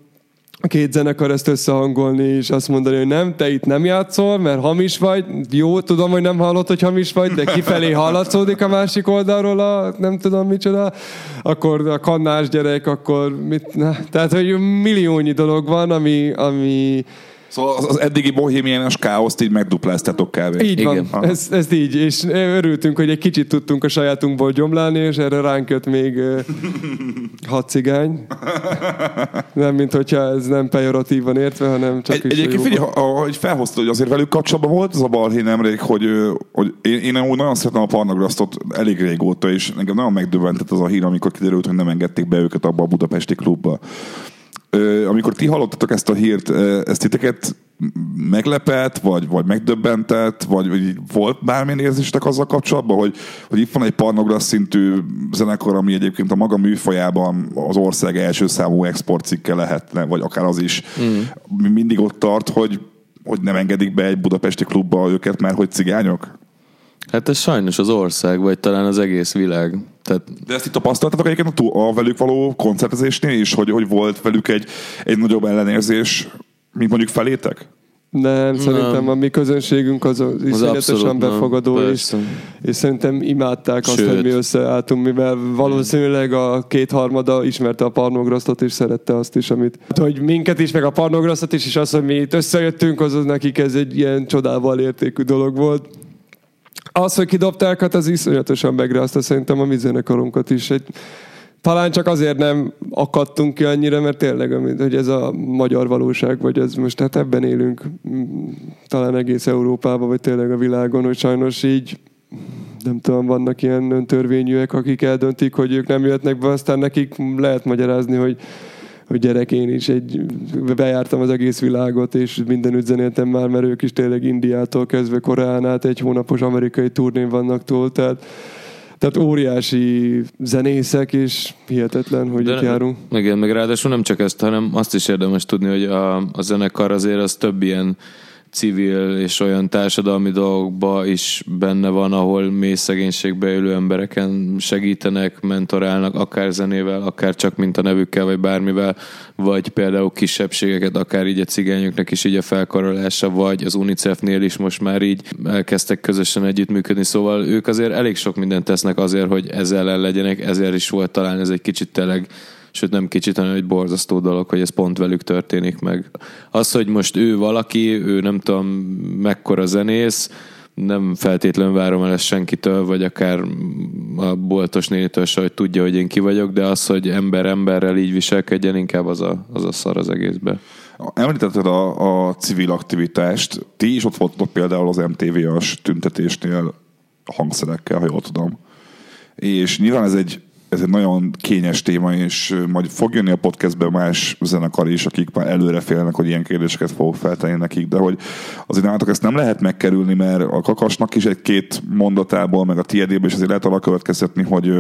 két zenekar ezt összehangolni, és azt mondani, hogy nem, te itt nem játszol, mert hamis vagy. Jó, tudom, hogy nem hallott, hogy hamis vagy, de kifelé hallatszódik a másik oldalról a nem tudom micsoda. Akkor a kannás gyerek, akkor mit... Na, tehát, hogy milliónyi dolog van, ami, ami Szóval az, az eddigi bohémiános káoszt így megdupláztatok kb. Így van, Igen. ez, ezt így, és örültünk, hogy egy kicsit tudtunk a sajátunkból gyomlálni, és erre ránk jött még ö, hat cigány. Nem, mint hogyha ez nem pejoratívan értve, hanem csak Egy, is egyébként figyelj, ahogy felhoztad, hogy azért velük kapcsolatban volt az a balhé nemrég, hogy, hogy én, én úgy nagyon szeretem a Parnagrasztot elég régóta, és engem nagyon megdöbbentett az a hír, amikor kiderült, hogy nem engedték be őket abba a budapesti klubba. Amikor ti hallottatok ezt a hírt, ezt titeket meglepett, vagy, vagy megdöbbentett, vagy, vagy volt bármilyen érzésetek azzal kapcsolatban, hogy, hogy itt van egy Parnagrassz szintű zenekar, ami egyébként a maga műfajában az ország első számú exportcikke lehetne, vagy akár az is. Mm. Mindig ott tart, hogy, hogy nem engedik be egy budapesti klubba őket, mert hogy cigányok? Hát ez sajnos az ország, vagy talán az egész világ. Tehát De ezt itt tapasztaltatok egyébként a, túl- a velük való koncertezésnél is, hogy, hogy volt velük egy, egy nagyobb ellenérzés, mint mondjuk felétek? Nem, szerintem a mi közönségünk az, az iszonyatosan nem, befogadó, és, persze. és szerintem imádták azt, Sőt. hogy mi összeálltunk, mivel valószínűleg a kétharmada ismerte a parnograsztot, és szerette azt is, amit... Hát, hogy minket is, meg a parnograsztot is, és az, hogy mi itt összejöttünk, az, az nekik ez egy ilyen csodával értékű dolog volt. Az, hogy kidobták, hát az iszonyatosan megrázta szerintem a mi zenekarunkat is. Egy, talán csak azért nem akadtunk ki annyira, mert tényleg, hogy ez a magyar valóság, vagy ez most hát ebben élünk talán egész Európában, vagy tényleg a világon, hogy sajnos így nem tudom, vannak ilyen öntörvényűek, akik eldöntik, hogy ők nem jöhetnek be, aztán nekik lehet magyarázni, hogy hogy gyerek, én is egy, bejártam az egész világot, és mindenütt zenéltem már, mert ők is tényleg Indiától kezdve Koreán át egy hónapos amerikai turnén vannak túl, tehát, tehát óriási zenészek, és hihetetlen, hogy itt járunk. Igen, meg ráadásul nem csak ezt, hanem azt is érdemes tudni, hogy a, a zenekar azért az több ilyen civil és olyan társadalmi dolgokba is benne van, ahol mély szegénységbe élő embereken segítenek, mentorálnak, akár zenével, akár csak mint a nevükkel, vagy bármivel, vagy például kisebbségeket, akár így a cigányoknak is így a felkarolása, vagy az UNICEF-nél is most már így elkezdtek közösen együttműködni, szóval ők azért elég sok mindent tesznek azért, hogy ezzel ellen legyenek, ezért is volt talán ez egy kicsit tényleg sőt nem kicsit, hanem egy borzasztó dolog, hogy ez pont velük történik meg. Az, hogy most ő valaki, ő nem tudom mekkora zenész, nem feltétlenül várom el ezt senkitől, vagy akár a boltos nénitől se, hogy tudja, hogy én ki vagyok, de az, hogy ember emberrel így viselkedjen, inkább az a, az a szar az egészbe. Említetted a, a civil aktivitást. Ti is ott voltatok például az MTV-as tüntetésnél hangszerekkel, ha jól tudom. És nyilván ez egy, ez egy nagyon kényes téma, és majd fog jönni a podcastbe más zenekar is, akik már előre félnek, hogy ilyen kérdéseket fogok feltenni nekik, de hogy azért nálatok ezt nem lehet megkerülni, mert a kakasnak is egy-két mondatából, meg a tiédéből is azért lehet arra következtetni, hogy,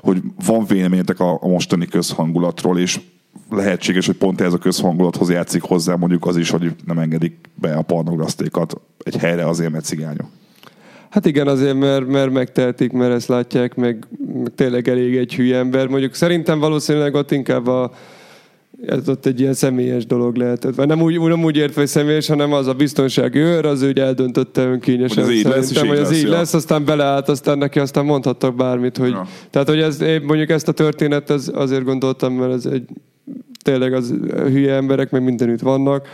hogy van véleményetek a, a mostani közhangulatról, és lehetséges, hogy pont ez a közhangulathoz játszik hozzá mondjuk az is, hogy nem engedik be a pornograsztékat egy helyre azért, mert cigányok. Hát igen, azért, mert, mert megtehetik, mert ezt látják, meg, meg tényleg elég egy hülye ember. Mondjuk szerintem valószínűleg ott inkább a, ez ott egy ilyen személyes dolog lehetett. Vagy nem úgy, nem úgy értve, hogy személyes, hanem az a biztonsági őr, az ő eldöntötte önkényesen. Hogy ez így lesz, így hogy ez lesz, így ja. lesz, aztán beleállt, aztán neki aztán mondhattak bármit. Hogy, Ja. Tehát, hogy ez, én mondjuk ezt a történet ez azért gondoltam, mert ez egy tényleg az hülye emberek, meg mindenütt vannak.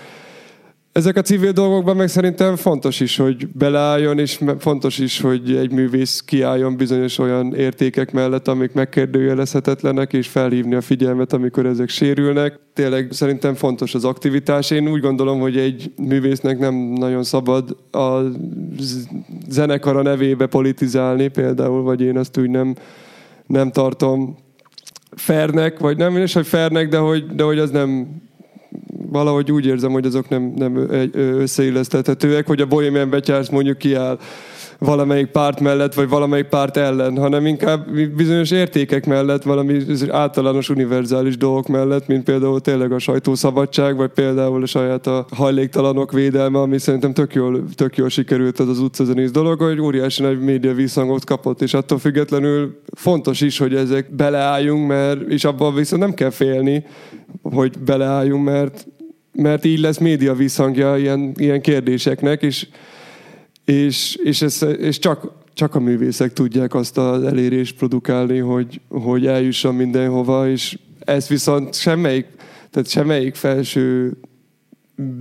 Ezek a civil dolgokban meg szerintem fontos is, hogy beleálljon, és fontos is, hogy egy művész kiálljon bizonyos olyan értékek mellett, amik megkérdőjelezhetetlenek, és felhívni a figyelmet, amikor ezek sérülnek. Tényleg szerintem fontos az aktivitás. Én úgy gondolom, hogy egy művésznek nem nagyon szabad a zenekara nevébe politizálni például, vagy én azt úgy nem, nem tartom fernek, vagy nem is, hogy fernek, de hogy, de hogy az nem valahogy úgy érzem, hogy azok nem, nem ö- ö- összeilleszthetőek, hogy a Bohemian Betyársz mondjuk kiáll valamelyik párt mellett, vagy valamelyik párt ellen, hanem inkább bizonyos értékek mellett, valami általános univerzális dolgok mellett, mint például tényleg a sajtószabadság, vagy például a saját a hajléktalanok védelme, ami szerintem tök jól, tök jól sikerült az az utcazenész dolog, hogy óriási nagy média visszhangot kapott, és attól függetlenül fontos is, hogy ezek beleálljunk, mert, és abban viszont nem kell félni, hogy beleálljunk, mert mert így lesz média visszhangja ilyen, ilyen kérdéseknek, és, és, és, ez, és csak, csak a művészek tudják azt az elérést produkálni, hogy, hogy eljusson mindenhova, és ez viszont semmelyik, tehát semmelyik felső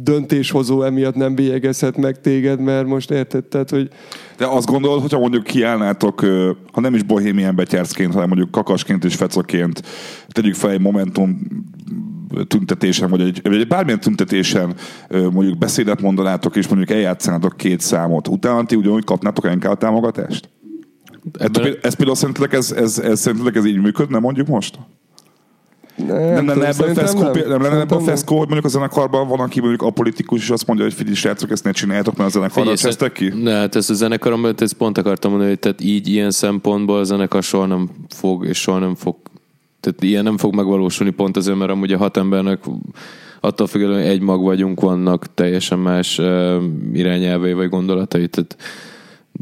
döntéshozó emiatt nem bélyegezhet meg téged, mert most érted, tehát, hogy De azt gondolod, hogyha mondjuk kiállnátok, ha nem is bohémien betyárszként, hanem mondjuk kakasként és fecaként, tegyük fel egy Momentum tüntetésen, vagy egy, vagy egy bármilyen tüntetésen mondjuk beszédet mondanátok, és mondjuk eljátszanátok két számot. Utána ti ugyanúgy kapnátok NK támogatást? Ettől, ez például szerintetek ez, ez, ez, szerintetek ez így működne mondjuk most? nem, Nem ebben szerintem feszkó, nem, nem lenne nem. feszkó, hogy mondjuk a zenekarban van, aki mondjuk a politikus, és azt mondja, hogy figyelj, srácok, ezt ne csináljátok, mert a zenekarra csesztek ki? Ne, hát ezt a zenekarom, ezt pont akartam mondani, hogy tehát így ilyen szempontból a zenekar soha nem fog, és soha nem fog, tehát ilyen nem fog megvalósulni pont azért, mert amúgy a hat embernek attól függően, hogy egy mag vagyunk, vannak teljesen más irányelvei vagy gondolatai, tehát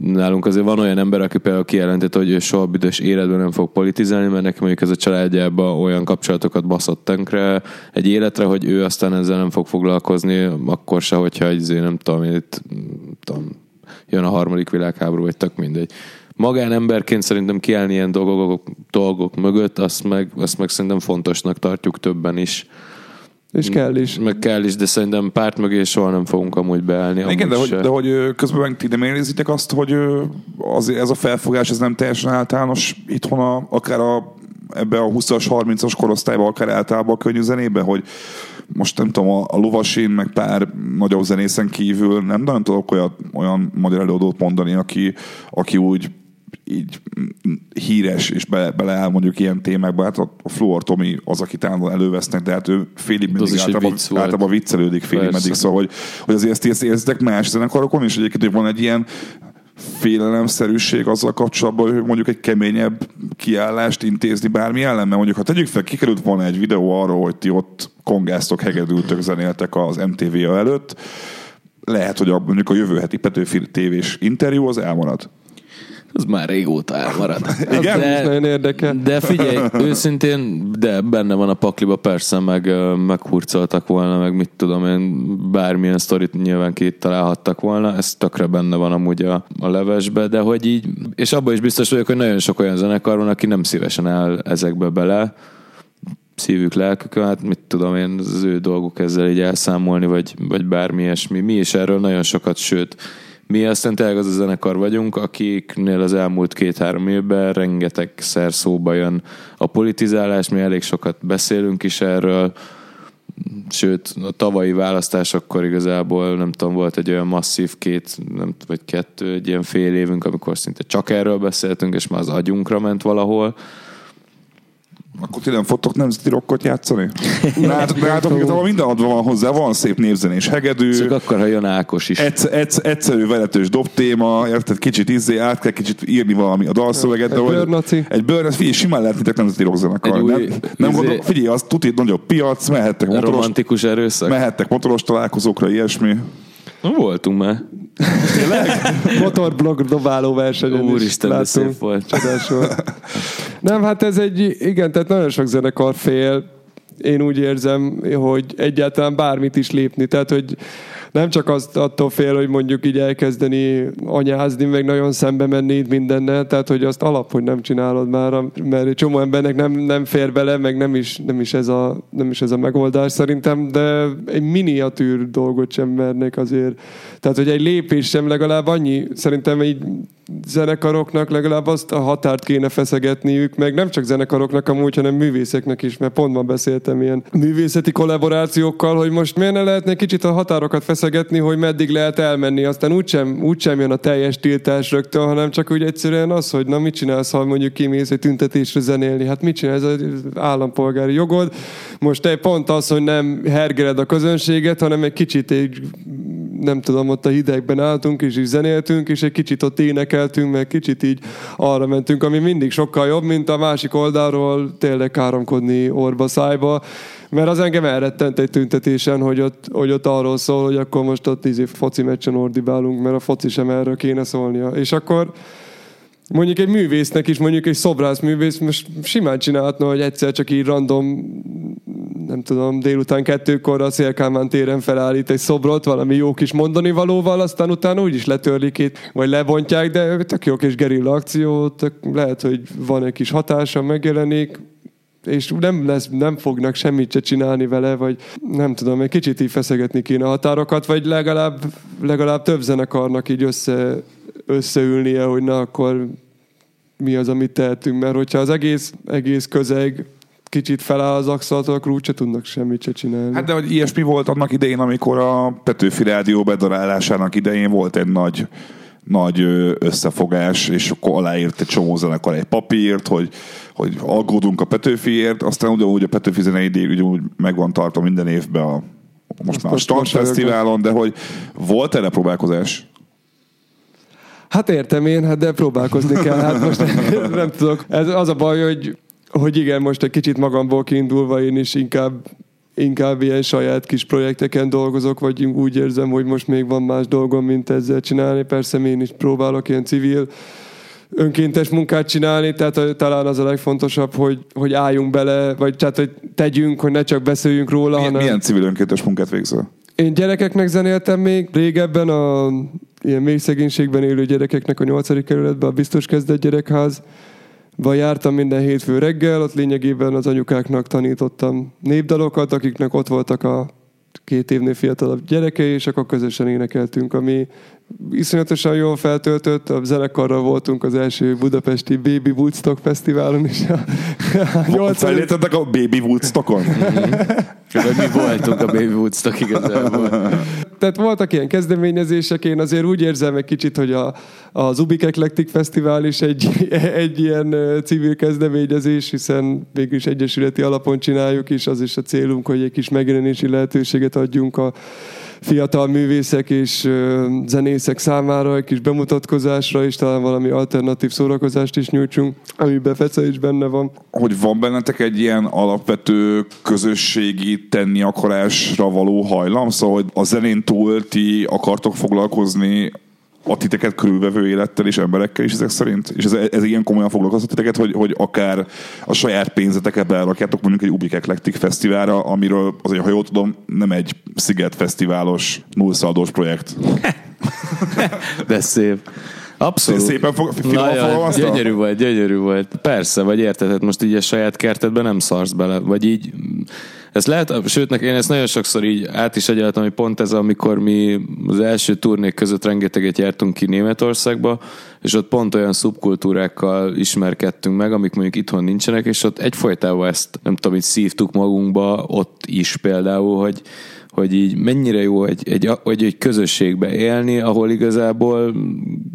nálunk azért van olyan ember, aki például kijelentette, hogy ő soha büdös életben nem fog politizálni, mert neki mondjuk ez a családjában olyan kapcsolatokat baszott tönkre egy életre, hogy ő aztán ezzel nem fog foglalkozni, akkor se, hogyha egy, nem tudom, itt, tudom, jön a harmadik világháború, vagy tök mindegy. Magánemberként szerintem kiállni ilyen dolgok, dolgok mögött, azt meg, azt meg szerintem fontosnak tartjuk többen is. És kell is. Meg kell is, de szerintem párt mögé soha nem fogunk amúgy beállni. Igen, de hogy, se. de hogy közben meg ti nem érzitek azt, hogy az, ez a felfogás ez nem teljesen általános itthon a, akár a, ebbe a 20-as, 30-as korosztályban, akár általában a könnyű zenében, hogy most nem tudom, a, a Lovasin, meg pár nagyobb zenészen kívül nem nagyon tudok olyan, olyan magyar előadót mondani, aki, aki úgy így híres, és bele, beleáll mondjuk ilyen témákba. Hát a, a Fluor Tomi az, akit állandóan elővesznek, de hát ő félig mindig is általában, vicc volt. általában viccelődik félig Persze. meddig, szóval hogy, hogy azért ezt, ezt érzitek más zenekarokon, és egyébként, hogy van egy ilyen félelemszerűség azzal kapcsolatban, hogy mondjuk egy keményebb kiállást intézni bármi ellen, mert mondjuk ha tegyük fel, kikerült volna egy videó arról, hogy ti ott kongáztok, hegedültök, zenéltek az MTV előtt, lehet, hogy a, mondjuk a jövő heti Petőfi tévés interjú az elmarad. Az már régóta elmarad. Igen? Ez is nagyon érdekel. De figyelj, őszintén, de benne van a pakliba, persze, meg meghurcoltak volna, meg mit tudom én, bármilyen sztorit nyilván találhattak volna, ez tökre benne van amúgy a, a levesbe, de hogy így, és abban is biztos vagyok, hogy nagyon sok olyan zenekar van, aki nem szívesen áll ezekbe bele, szívük, lelkük, hát mit tudom én, az ő dolguk ezzel így elszámolni, vagy, vagy bármi ilyesmi. Mi is erről nagyon sokat, sőt, mi aztán tényleg az a zenekar vagyunk, akiknél az elmúlt két-három évben rengetegszer szóba jön a politizálás, mi elég sokat beszélünk is erről, sőt, a tavalyi választásokkor igazából nem tudom, volt egy olyan masszív két, nem vagy kettő, egy ilyen fél évünk, amikor szinte csak erről beszéltünk, és már az agyunkra ment valahol. Akkor ti nem fogtok nemzeti rockot játszani? Nálatok, nálatok minden adva van hozzá, van szép névzenés hegedű, Csak akkor, ha jön Ákos is. egyszer, egyszer, egyszerű veletős dobtéma, érted, kicsit izzé, át kell kicsit írni valami a dalszöveget. Egy bőrnaci. Egy bőrnaci, figyelj, simán lehetnétek nemzeti rockzenekar. Nem, nem izé- gondol, figyelj, az tuti nagyobb piac, mehettek motoros, romantikus erőszak. mehettek motoros találkozókra, ilyesmi. Voltunk már. Motorblog dobáló versenyen is Úristen, de láttunk. szép volt. Csodás volt. Nem, hát ez egy, igen, tehát nagyon sok zenekar fél. Én úgy érzem, hogy egyáltalán bármit is lépni. Tehát, hogy nem csak azt attól fél, hogy mondjuk így elkezdeni anyázni, meg nagyon szembe menni itt mindennel, tehát hogy azt alap, hogy nem csinálod már, mert egy csomó embernek nem, nem fér bele, meg nem is, nem, is ez a, nem is ez a megoldás szerintem, de egy miniatűr dolgot sem mernék azért. Tehát, hogy egy lépés sem legalább annyi, szerintem így zenekaroknak legalább azt a határt kéne feszegetniük, meg nem csak zenekaroknak amúgy, hanem művészeknek is, mert pont ma beszéltem ilyen művészeti kollaborációkkal, hogy most miért ne lehetne kicsit a határokat feszegetni, hogy meddig lehet elmenni, aztán úgysem, úgysem jön a teljes tiltás rögtön, hanem csak úgy egyszerűen az, hogy na mit csinálsz, ha mondjuk kimész egy tüntetésre zenélni, hát mit csinálsz, ez az állampolgári jogod, most te pont az, hogy nem hergeled a közönséget, hanem egy kicsit egy nem tudom, ott a hidegben álltunk, és így zenéltünk, és egy kicsit ott énekeltünk, meg kicsit így arra mentünk, ami mindig sokkal jobb, mint a másik oldalról tényleg káromkodni orba szájba, mert az engem elrettent egy tüntetésen, hogy ott, hogy ott arról szól, hogy akkor most ott izé foci meccsen ordibálunk, mert a foci sem erről kéne szólnia. És akkor mondjuk egy művésznek is, mondjuk egy szobrász művész most simán csinálhatna, hogy egyszer csak így random nem tudom, délután kettőkor a Szélkámán téren felállít egy szobrot valami jó kis mondani valóval, aztán utána úgyis letörlik itt, vagy lebontják, de tök jó kis gerilla akció, lehet, hogy van egy kis hatása, megjelenik, és nem, lesz, nem fognak semmit se csinálni vele, vagy nem tudom, egy kicsit így feszegetni kéne a határokat, vagy legalább, legalább több zenekarnak így össze, összeülnie, hogy na akkor mi az, amit tehetünk, mert hogyha az egész, egész közeg kicsit feláll az axaltól, akkor úgyse tudnak semmit se csinálni. Hát de hogy ilyesmi volt annak idején, amikor a Petőfi Rádió bedarálásának idején volt egy nagy nagy összefogás, és akkor aláírt egy csomó zenekar egy papírt, hogy, hogy aggódunk a Petőfiért, aztán ugyanúgy a Petőfi zenei díj ugyanúgy meg van tartva minden évben a most már a most Fesztiválon, de hogy volt erre próbálkozás? Hát értem én, hát de próbálkozni kell. Hát most nem tudok. Ez az a baj, hogy, hogy igen, most egy kicsit magamból kiindulva én is inkább inkább ilyen saját kis projekteken dolgozok, vagy úgy érzem, hogy most még van más dolgom, mint ezzel csinálni. Persze én is próbálok ilyen civil önkéntes munkát csinálni, tehát talán az a legfontosabb, hogy, hogy álljunk bele, vagy tehát, hogy tegyünk, hogy ne csak beszéljünk róla, Milyen, hanem... milyen civil önkéntes munkát végzel? Én gyerekeknek zenéltem még régebben, a ilyen mély szegénységben élő gyerekeknek a 8. kerületben, a biztos kezdett gyerekház. Vagy jártam minden hétfő reggel, ott lényegében az anyukáknak tanítottam népdalokat, akiknek ott voltak a két évnél fiatalabb gyerekei, és akkor közösen énekeltünk, ami iszonyatosan jól feltöltött. A zenekarral voltunk az első budapesti Baby Woodstock Fesztiválon is. A, a 80. Felléptetek a Baby Woodstockon? Vagy mi voltunk a Baby Woodstock igazából. Tehát voltak ilyen kezdeményezések, én azért úgy érzem egy kicsit, hogy a, az Ubik Eclectic Fesztivál is egy, egy ilyen civil kezdeményezés, hiszen végülis egyesületi alapon csináljuk, és az is a célunk, hogy egy kis megjelenési lehetőséget adjunk a fiatal művészek és zenészek számára, egy kis bemutatkozásra, és talán valami alternatív szórakozást is nyújtsunk, amiben Fece is benne van. hogy van bennetek egy ilyen alapvető közösségi tenni akarásra való hajlam? Szóval, hogy a zenén túl ti akartok foglalkozni a titeket körülvevő élettel és emberekkel is ezek szerint? És ez, ez ilyen komolyan foglalkoztat titeket, hogy, hogy akár a saját pénzeteket berakjátok mondjuk egy Ubik Eclectic Fesztiválra, amiről azért, ha jól tudom, nem egy Sziget Fesztiválos nullszaldós projekt. De szép. Abszolút. Szépen fog, gyönyörű volt, gyönyörű volt. Persze, vagy érted, hát most így a saját kertedben nem szarsz bele, vagy így ez lehet, sőt, nek- én ezt nagyon sokszor így át is agyaltam, hogy pont ez, amikor mi az első turnék között rengeteget jártunk ki Németországba, és ott pont olyan szubkultúrákkal ismerkedtünk meg, amik mondjuk itthon nincsenek, és ott egyfolytában ezt, nem tudom, így szívtuk magunkba, ott is például, hogy hogy így mennyire jó egy, egy, egy, egy közösségbe élni, ahol igazából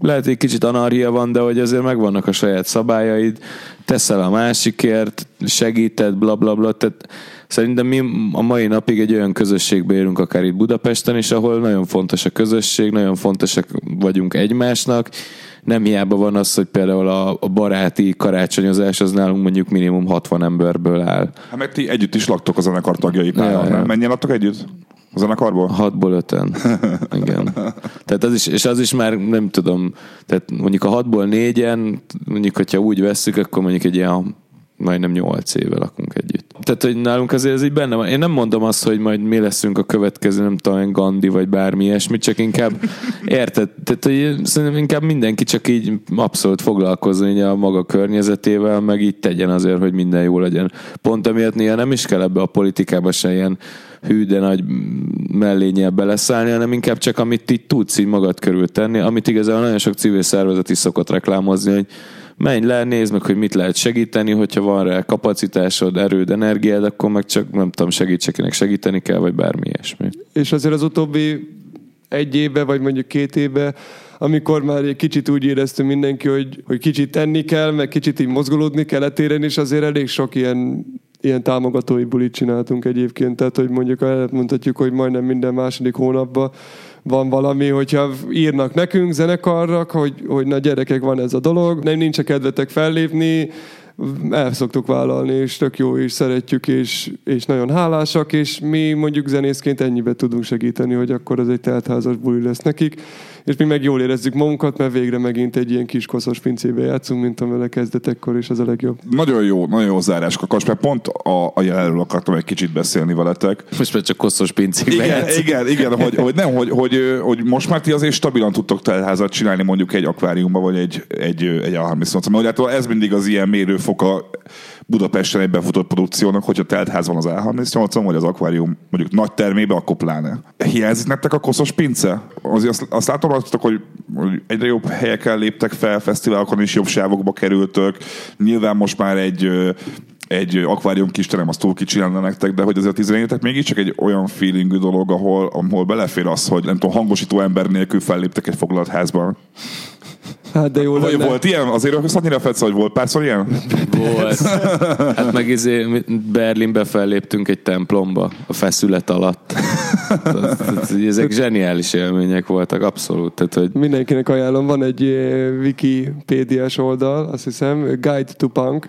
lehet egy kicsit anarchia van, de hogy azért megvannak a saját szabályaid, teszel a másikért, segíted, bla bla bla, tehát szerintem mi a mai napig egy olyan közösségbe élünk akár itt Budapesten is, ahol nagyon fontos a közösség, nagyon fontosak vagyunk egymásnak, nem hiába van az, hogy például a, baráti karácsonyozás az nálunk mondjuk minimum 60 emberből áll. Hát meg ti együtt is laktok a zenekar tagjai páran, Ja, ja. nem? Mennyien laktok együtt? A zenekarból? Hatból öten. Igen. Tehát az is, és az is már nem tudom, tehát mondjuk a hatból négyen, mondjuk, hogyha úgy vesszük, akkor mondjuk egy ilyen majdnem nyolc éve lakunk együtt. Tehát, hogy nálunk azért ez így benne van. Én nem mondom azt, hogy majd mi leszünk a következő, nem tudom, Gandhi vagy bármi ilyesmi, csak inkább érted? Tehát, hogy szerintem inkább mindenki csak így abszolút foglalkozni így a maga környezetével, meg így tegyen azért, hogy minden jó legyen. Pont emiatt néha nem is kell ebbe a politikába se ilyen hű, de nagy mellényel beleszállni, hanem inkább csak amit így tudsz így magad körül tenni, amit igazából nagyon sok civil szervezet is szokott reklámozni, hogy menj le, nézd meg, hogy mit lehet segíteni, hogyha van rá kapacitásod, erőd, energiád, akkor meg csak nem tudom, segíts, akinek segíteni kell, vagy bármi ilyesmi. És azért az utóbbi egy évbe, vagy mondjuk két évbe, amikor már egy kicsit úgy éreztünk mindenki, hogy, hogy kicsit tenni kell, meg kicsit így mozgolódni kell a téren, és azért elég sok ilyen ilyen támogatói bulit csináltunk egyébként, tehát hogy mondjuk el mondhatjuk, hogy majdnem minden második hónapban van valami, hogyha írnak nekünk zenekarrak, hogy, hogy na gyerekek, van ez a dolog, nem nincs a kedvetek fellépni, el szoktuk vállalni, és tök jó, és szeretjük, és, és nagyon hálásak, és mi mondjuk zenészként ennyibe tudunk segíteni, hogy akkor az egy teltházas buli lesz nekik, és mi meg jól érezzük magunkat, mert végre megint egy ilyen kis koszos pincébe játszunk, mint amire kezdetekkor, és az a legjobb. Nagyon jó, nagyon jó zárás, Kakas, mert pont a, a jelenről akartam egy kicsit beszélni veletek. Most már csak koszos pincébe Igen, játszunk. igen, igen, hogy, hogy nem, hogy, hogy, hogy, most már ti azért stabilan tudtok teltházat csinálni mondjuk egy akváriumban, vagy egy, egy, egy A38. Mert hogy hát ez mindig az ilyen mérőfok foka Budapesten egy befutott produkciónak, hogyha telt ház van az A38-on, vagy az akvárium mondjuk nagy termébe, akkor pláne. Hiányzik nektek a koszos pince? Azért azt, azt látom rajtatok, hogy, egyre jobb helyeken léptek fel, fesztiválokon is jobb sávokba kerültök. Nyilván most már egy egy akvárium kis terem, az túl kicsi lenne nektek, de hogy azért a 17 mégiscsak egy olyan feelingű dolog, ahol, ahol belefér az, hogy nem tudom, hangosító ember nélkül felléptek egy foglalt házban. Hát de jó Vagy lenne. volt ilyen? Azért azt annyira fetsz, hogy volt párszor ilyen? Volt. Hát meg izé, Berlinbe felléptünk egy templomba a feszület alatt. Ezek zseniális élmények voltak, abszolút. Tehát, hogy Mindenkinek ajánlom, van egy eh, Wikipédiás oldal, azt hiszem, Guide to Punk,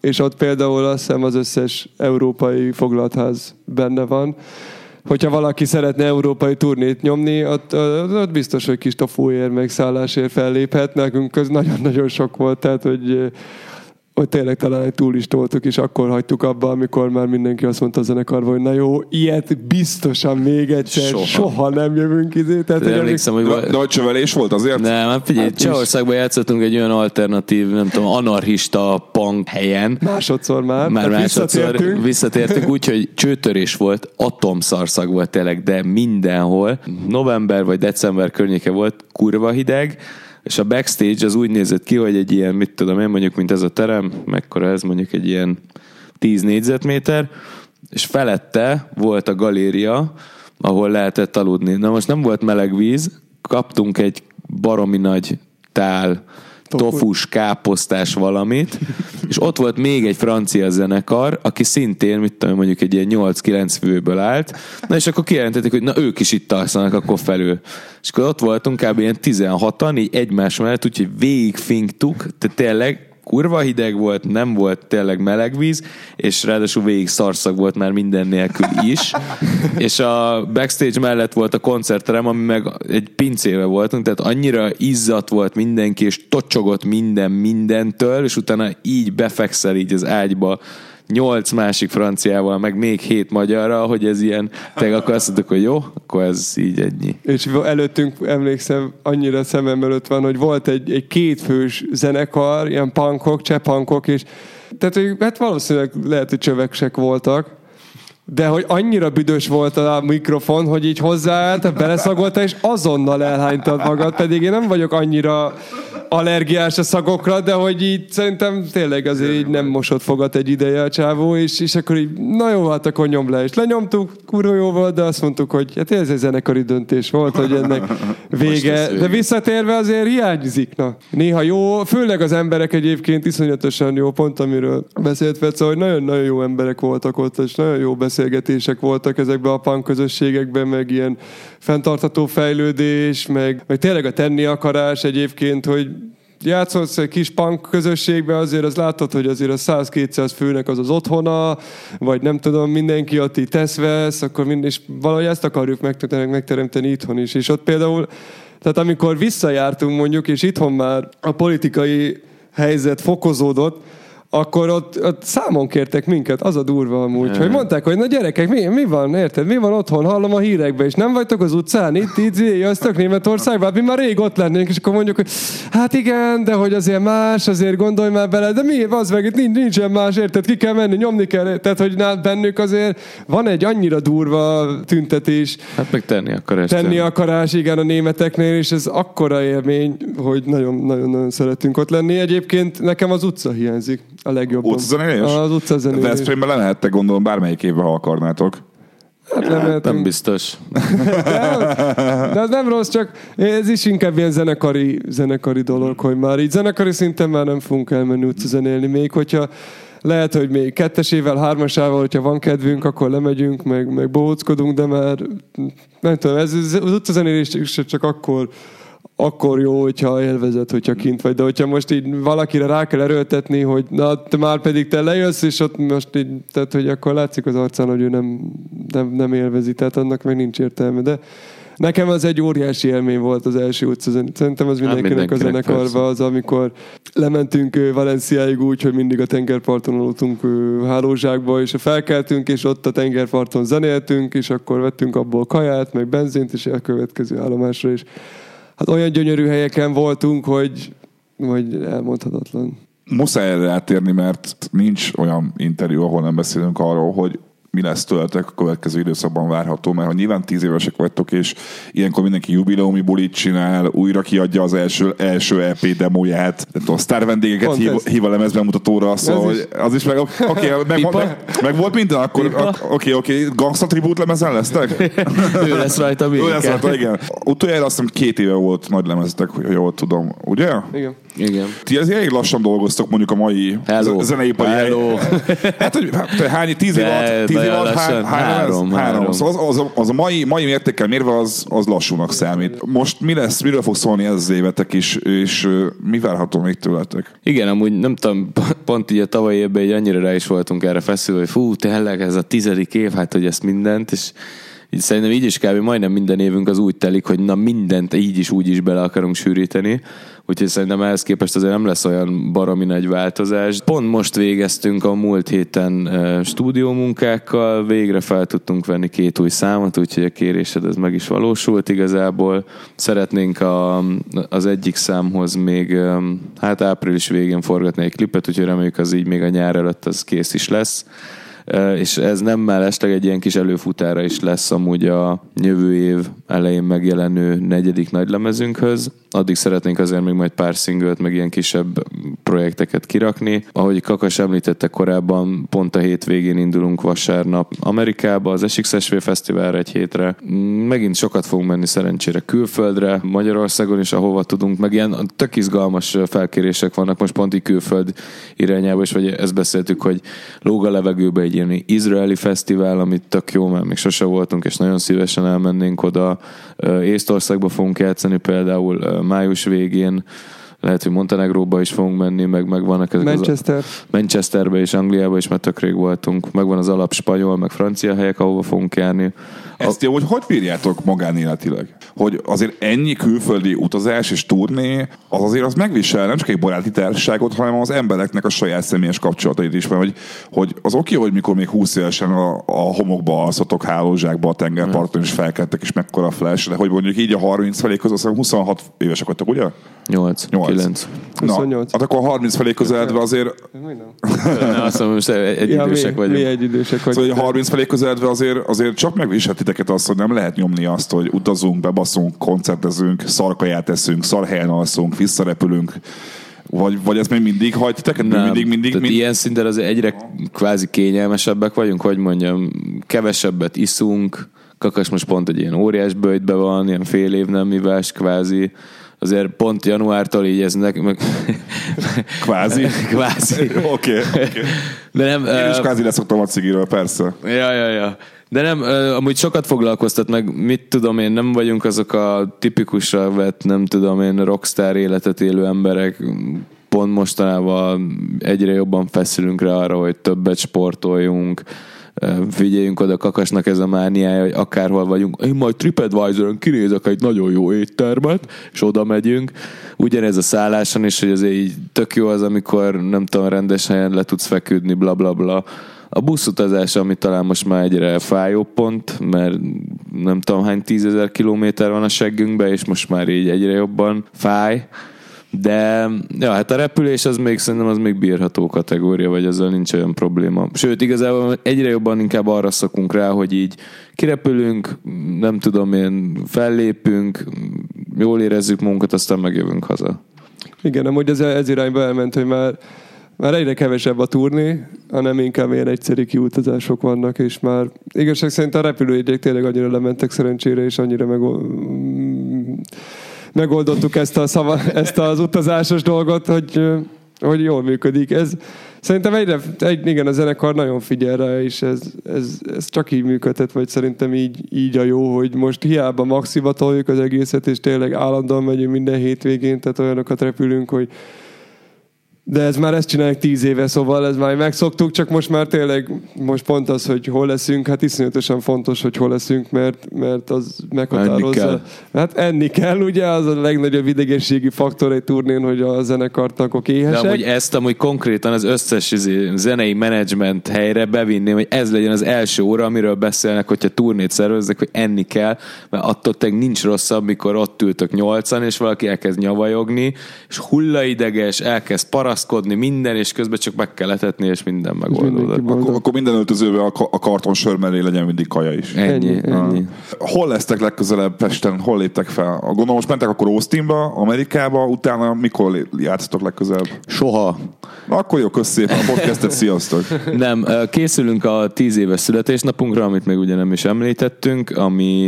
és ott például azt hiszem az összes európai foglaltház benne van. Hogyha valaki szeretne európai turnét nyomni, ott, ott biztos, hogy kis tofúért, meg szállásért felléphet. Nekünk ez nagyon-nagyon sok volt, tehát hogy hogy tényleg talán egy túl is toltuk, és akkor hagytuk abba, amikor már mindenki azt mondta a zenekarban, hogy na jó, ilyet biztosan még egyszer, soha, Soha. nem jövünk ide. Tehát, hogy emlékszem, hogy de hogy csövelés volt azért? Nem, hát figyelj, hát Csehországban játszottunk egy olyan alternatív, nem tudom, anarchista punk helyen. Másodszor már. Már másodszor visszatértünk. visszatértünk, úgyhogy csőtörés volt, atomszarszag volt tényleg, de mindenhol. November vagy december környéke volt, kurva hideg, és a backstage az úgy nézett ki, hogy egy ilyen, mit tudom én, mondjuk, mint ez a terem, mekkora ez, mondjuk egy ilyen 10 négyzetméter, és felette volt a galéria, ahol lehetett aludni. Na most nem volt meleg víz, kaptunk egy baromi nagy tál tofus, káposztás valamit, és ott volt még egy francia zenekar, aki szintén, mit tudom, mondjuk egy ilyen 8-9 főből állt, na és akkor kijelentették, hogy na ők is itt alszanak akkor felül. És akkor ott voltunk kb. ilyen 16-an, így egymás mellett, úgyhogy végigfinktuk, tehát tényleg kurva hideg volt, nem volt tényleg meleg víz, és ráadásul végig szarszag volt már minden nélkül is. és a backstage mellett volt a koncertterem, ami meg egy pincébe voltunk, tehát annyira izzat volt mindenki, és tocsogott minden mindentől, és utána így befekszel így az ágyba nyolc másik franciával, meg még hét magyarra, hogy ez ilyen, tényleg akkor azt mondtuk, hogy jó, akkor ez így ennyi. És előttünk, emlékszem, annyira szemem előtt van, hogy volt egy, egy kétfős zenekar, ilyen punkok, csepankok, és tehát, hogy, hát valószínűleg lehet, hogy csöveksek voltak, de hogy annyira büdös volt a mikrofon, hogy így hozzáállt, beleszagolta, és azonnal elhánytad magad, pedig én nem vagyok annyira allergiás a szagokra, de hogy így szerintem tényleg azért így nem mosott fogat egy ideje a csávó, és, és akkor így, na jó, hát akkor nyom le, és lenyomtuk, kurva jó volt, de azt mondtuk, hogy hát ez egy zenekari döntés volt, hogy ennek vége, de visszatérve azért hiányzik, na. Néha jó, főleg az emberek egyébként iszonyatosan jó, pont amiről beszélt Fece, hogy nagyon-nagyon jó emberek voltak ott, és nagyon jó beszélgetések voltak ezekben a punk közösségekben, meg ilyen fenntartató fejlődés, meg, meg tényleg a tenni akarás egyébként, hogy játszolsz egy kis punk közösségbe, azért az látod, hogy azért a 100-200 főnek az az otthona, vagy nem tudom, mindenki ott így tesz vesz, akkor mind, és valahogy ezt akarjuk megteremteni, megteremteni itthon is. És ott például, tehát amikor visszajártunk mondjuk, és itthon már a politikai helyzet fokozódott, akkor ott, ott számon kértek minket, az a durva amúgy, hogy mondták, hogy na gyerekek, mi, mi van, érted, mi van otthon, hallom a hírekben, és nem vagytok az utcán, itt, itt, jöttök Németországban, hát mi már rég ott lennénk, és akkor mondjuk, hogy hát igen, de hogy azért más, azért gondolj már bele, de mi, az meg itt nincs, nincsen más, érted, ki kell menni, nyomni kell, tehát hogy nál bennük azért van egy annyira durva tüntetés, Hát meg tenni akar ezt. tenni akarás, igen, a németeknél, és ez akkora élmény, hogy nagyon-nagyon szeretünk ott lenni. Egyébként nekem az utca hiányzik a legjobban. Utcazenélés? Az utcazenélés. Veszprémben le lehettek gondolom bármelyik évben, ha akarnátok. Hát nem, Nem lehetünk. biztos. De az nem rossz, csak ez is inkább ilyen zenekari, zenekari dolog, hogy már így zenekari szinten már nem fogunk elmenni utcazenélni. Még hogyha lehet, hogy még kettesével, hármasával, hogyha van kedvünk, akkor lemegyünk, meg, meg bohóckodunk, de már nem tudom, ez, ez az utcazenélés csak akkor akkor jó, hogyha élvezet, hogyha kint vagy, de hogyha most így valakire rá kell erőltetni, hogy na, te már pedig te lejössz, és ott most így, tehát hogy akkor látszik az arcán, hogy ő nem, nem, nem élvezi, tehát annak meg nincs értelme, de Nekem az egy óriási élmény volt az első utcazen. Szerintem az mindenkinek, mindenkinek, a zenekarva az, amikor lementünk Valenciáig úgy, hogy mindig a tengerparton aludtunk hálózsákba, és felkeltünk, és ott a tengerparton zenéltünk, és akkor vettünk abból kaját, meg benzint, és a következő állomásra is. Hát olyan gyönyörű helyeken voltunk, hogy, hogy elmondhatatlan. muszáj erre átérni, mert nincs olyan interjú, ahol nem beszélünk arról, hogy mi lesz tőletek a következő időszakban várható, mert ha nyilván tíz évesek vagytok, és ilyenkor mindenki jubileumi bulit csinál, újra kiadja az első, első EP demóját, nem tudom, sztár vendégeket Pont hív, ez. hív a lemezbemutatóra, szóval is. hogy az is meg, oké, okay, meg, meg, meg, volt minden, akkor oké, oké, Gangsta Tribute lemezen lesztek? Ő lesz rajta még. lesz rajta, igen. Utoljára azt hiszem két éve volt nagy lemeztek, hogy jól tudom, ugye? Igen. Igen. Ti azért elég lassan dolgoztok mondjuk a mai Hello. zeneipari Hello. Hát, hogy hát, hány, tíz év alatt, tíz év nagyon alatt Három, három, három. Szóval az, az, a- az, a mai, mai mértékkel mérve az, az lassúnak számít. Most mi lesz, miről fog szólni ez az évetek is, és mi várható még tőletek? Igen, amúgy nem tudom, pont így a tavalyi évben így annyira rá is voltunk erre feszülve, hogy fú, tényleg ez a tizedik év, hát hogy ezt mindent, és így szerintem így is kb. majdnem minden évünk az úgy telik, hogy na mindent így is úgy is bele akarunk sűríteni. Úgyhogy szerintem ehhez képest azért nem lesz olyan baromi nagy változás. Pont most végeztünk a múlt héten stúdiómunkákkal, végre fel tudtunk venni két új számot, úgyhogy a kérésed ez meg is valósult igazából. Szeretnénk a, az egyik számhoz még hát április végén forgatni egy klipet, úgyhogy reméljük az így még a nyár előtt az kész is lesz. És ez nem mellesleg egy ilyen kis előfutára is lesz amúgy a jövő év elején megjelenő negyedik nagylemezünkhöz. Addig szeretnénk azért még majd pár szinglet, meg ilyen kisebb projekteket kirakni. Ahogy Kakas említette korábban, pont a hétvégén indulunk vasárnap Amerikába, az SXSV Fesztiválra egy hétre. Megint sokat fogunk menni szerencsére külföldre, Magyarországon is, ahova tudunk, meg ilyen tök izgalmas felkérések vannak most pont így külföld irányába, és vagy ezt beszéltük, hogy lóg a levegőbe egy ilyen izraeli fesztivál, amit tök jó, mert még sose voltunk, és nagyon szívesen elmennénk oda. Észtországba fogunk játszani például május végén, lehet, hogy Montenegróba is fogunk menni, meg, meg vannak ezek az Manchester. Manchesterbe és Angliába is, mert tök rég voltunk. Megvan az alap spanyol, meg francia helyek, ahova fogunk járni. Ezt jó, hogy hogy bírjátok magánéletileg? Hogy azért ennyi külföldi utazás és turné, az azért az megvisel nem csak egy baráti társaságot, hanem az embereknek a saját személyes kapcsolatait is. Mert hogy, hogy az oké, hogy mikor még 20 évesen a, a homokba alszotok hálózsákba a tengerparton és felkeltek, és mekkora flash, de hogy mondjuk így a 30 felé között, azt hiszem 26 évesek vagytok, ugye? 8, Nyolc. 9. Na, 28. hát akkor a 30 felé közeledve azért, Minden. Azt mondom, most egy Ja, idősek mi, vagyunk. mi egy idősek vagyunk. Szóval hogy a 30 felé közeledve azért, azért csak megviselt titeket azt, hogy nem lehet nyomni azt, hogy utazunk, bebaszunk, koncertezünk, szarkaját eszünk, szarhelyen alszunk, visszarepülünk, vagy, vagy ez még mindig hagy titeket? Még mindig, mindig, tehát mindig, ilyen szinten azért egyre kvázi kényelmesebbek vagyunk, hogy mondjam, kevesebbet iszunk, Kakas most pont egy ilyen óriás bőjtbe van, ilyen fél év nem mivás kvázi, azért pont januártól így ez nek, meg, Kvázi. kvázi. Oké, oké. De nem, Én is ö, kvázi leszoktam a cigiről, persze. Ja, ja, ja. De nem, amúgy sokat foglalkoztat, meg mit tudom én, nem vagyunk azok a tipikusra vett, nem tudom én, rockstar életet élő emberek. Pont mostanában egyre jobban feszülünk rá arra, hogy többet sportoljunk, figyeljünk oda kakasnak ez a mániája, hogy akárhol vagyunk, én majd TripAdvisor-on kinézek egy nagyon jó éttermet, és oda megyünk. Ugyanez a szálláson is, hogy azért így tök jó az, amikor nem tudom, rendes helyen le tudsz feküdni, bla bla bla. A buszutazás, ami talán most már egyre fájó pont, mert nem tudom hány tízezer kilométer van a seggünkbe, és most már így egyre jobban fáj. De ja, hát a repülés az még szerintem az még bírható kategória, vagy ezzel nincs olyan probléma. Sőt, igazából egyre jobban inkább arra szokunk rá, hogy így kirepülünk, nem tudom én, fellépünk, jól érezzük munkat, aztán megjövünk haza. Igen, amúgy ez, ez irányba elment, hogy már, már egyre kevesebb a turné, hanem inkább ilyen egyszerű kiutazások vannak, és már igazság szerint a repülőjegyek tényleg annyira lementek szerencsére, és annyira meg, megoldottuk ezt, a szava, ezt az utazásos dolgot, hogy, hogy jól működik. Ez, szerintem egyre, egy, igen, a zenekar nagyon figyel rá, és ez, ez, ez csak így működhet, vagy szerintem így, így a jó, hogy most hiába maxiba toljuk az egészet, és tényleg állandóan megyünk minden hétvégén, tehát olyanokat repülünk, hogy de ez már ezt csinálják tíz éve, szóval ez már megszoktuk, csak most már tényleg, most pont az, hogy hol leszünk, hát iszonyatosan fontos, hogy hol leszünk, mert, mert az Enni meghatározza. kell. Hát enni kell, ugye, az a legnagyobb idegességi faktor egy turnén, hogy a zenekartagok De éhesek. amúgy ezt amúgy konkrétan az összes izé, zenei menedzsment helyre bevinném, hogy ez legyen az első óra, amiről beszélnek, hogyha turnét szerveznek, hogy enni kell, mert attól tényleg nincs rosszabb, mikor ott ültök nyolcan, és valaki elkezd nyavajogni, és hullaideges, elkezd paraszt paraszkodni minden, és közben csak meg kell etetni, és minden megoldódott. Akkor, akkor minden öltözőben a, ka- a karton sör mellé legyen mindig kaja is. Ennyi, Ennyi, ennyi. Hol lesztek legközelebb Pesten? Hol léptek fel? Gondolom most mentek akkor Austinba, Amerikába, utána mikor játszottok legközelebb? Soha. Na, akkor jó, kösz szépen a podcastet, sziasztok! Nem, készülünk a 10 éves születésnapunkra, amit még ugye nem is említettünk, ami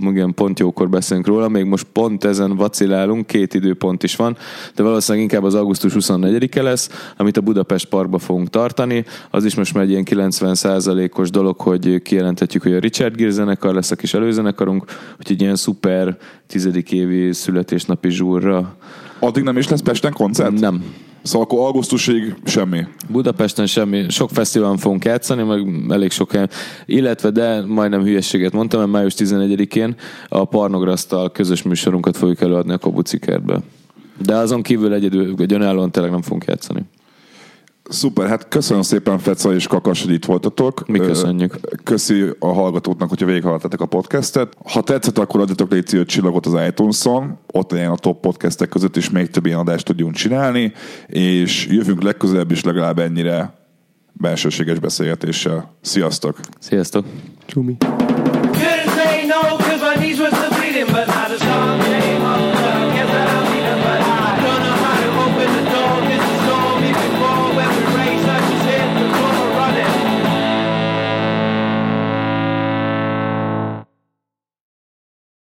igen, pont jókor beszélünk róla, még most pont ezen vacilálunk, két időpont is van, de valószínűleg inkább az augusztus 24-e lesz, amit a Budapest Parkba fogunk tartani. Az is most már egy ilyen 90%-os dolog, hogy kijelentetjük, hogy a Richard Gere zenekar lesz a kis előzenekarunk, úgyhogy ilyen szuper tizedik évi születésnapi zsúrra. Addig nem is lesz Pesten koncert? Nem, Szóval akkor augusztusig semmi. Budapesten semmi, sok fesztiválon fogunk játszani, meg elég sok helyen, illetve, de majdnem hülyeséget mondtam, mert május 11-én a Parnograsztal közös műsorunkat fogjuk előadni a Kobuci kertbe. De azon kívül egyedül, egy önállóan tényleg nem fogunk játszani. Szuper, hát köszönöm szépen Feca és Kakas, hogy itt voltatok. Mi köszönjük. Köszi a hallgatóknak, hogyha végighallgattatok a podcastet. Ha tetszett, akkor adjatok légy öt csillagot az iTunes-on, ott legyen a top podcastek között, és még több ilyen adást tudjunk csinálni, és jövünk legközelebb is legalább ennyire belsőséges beszélgetéssel. Sziasztok! Sziasztok! Csumi.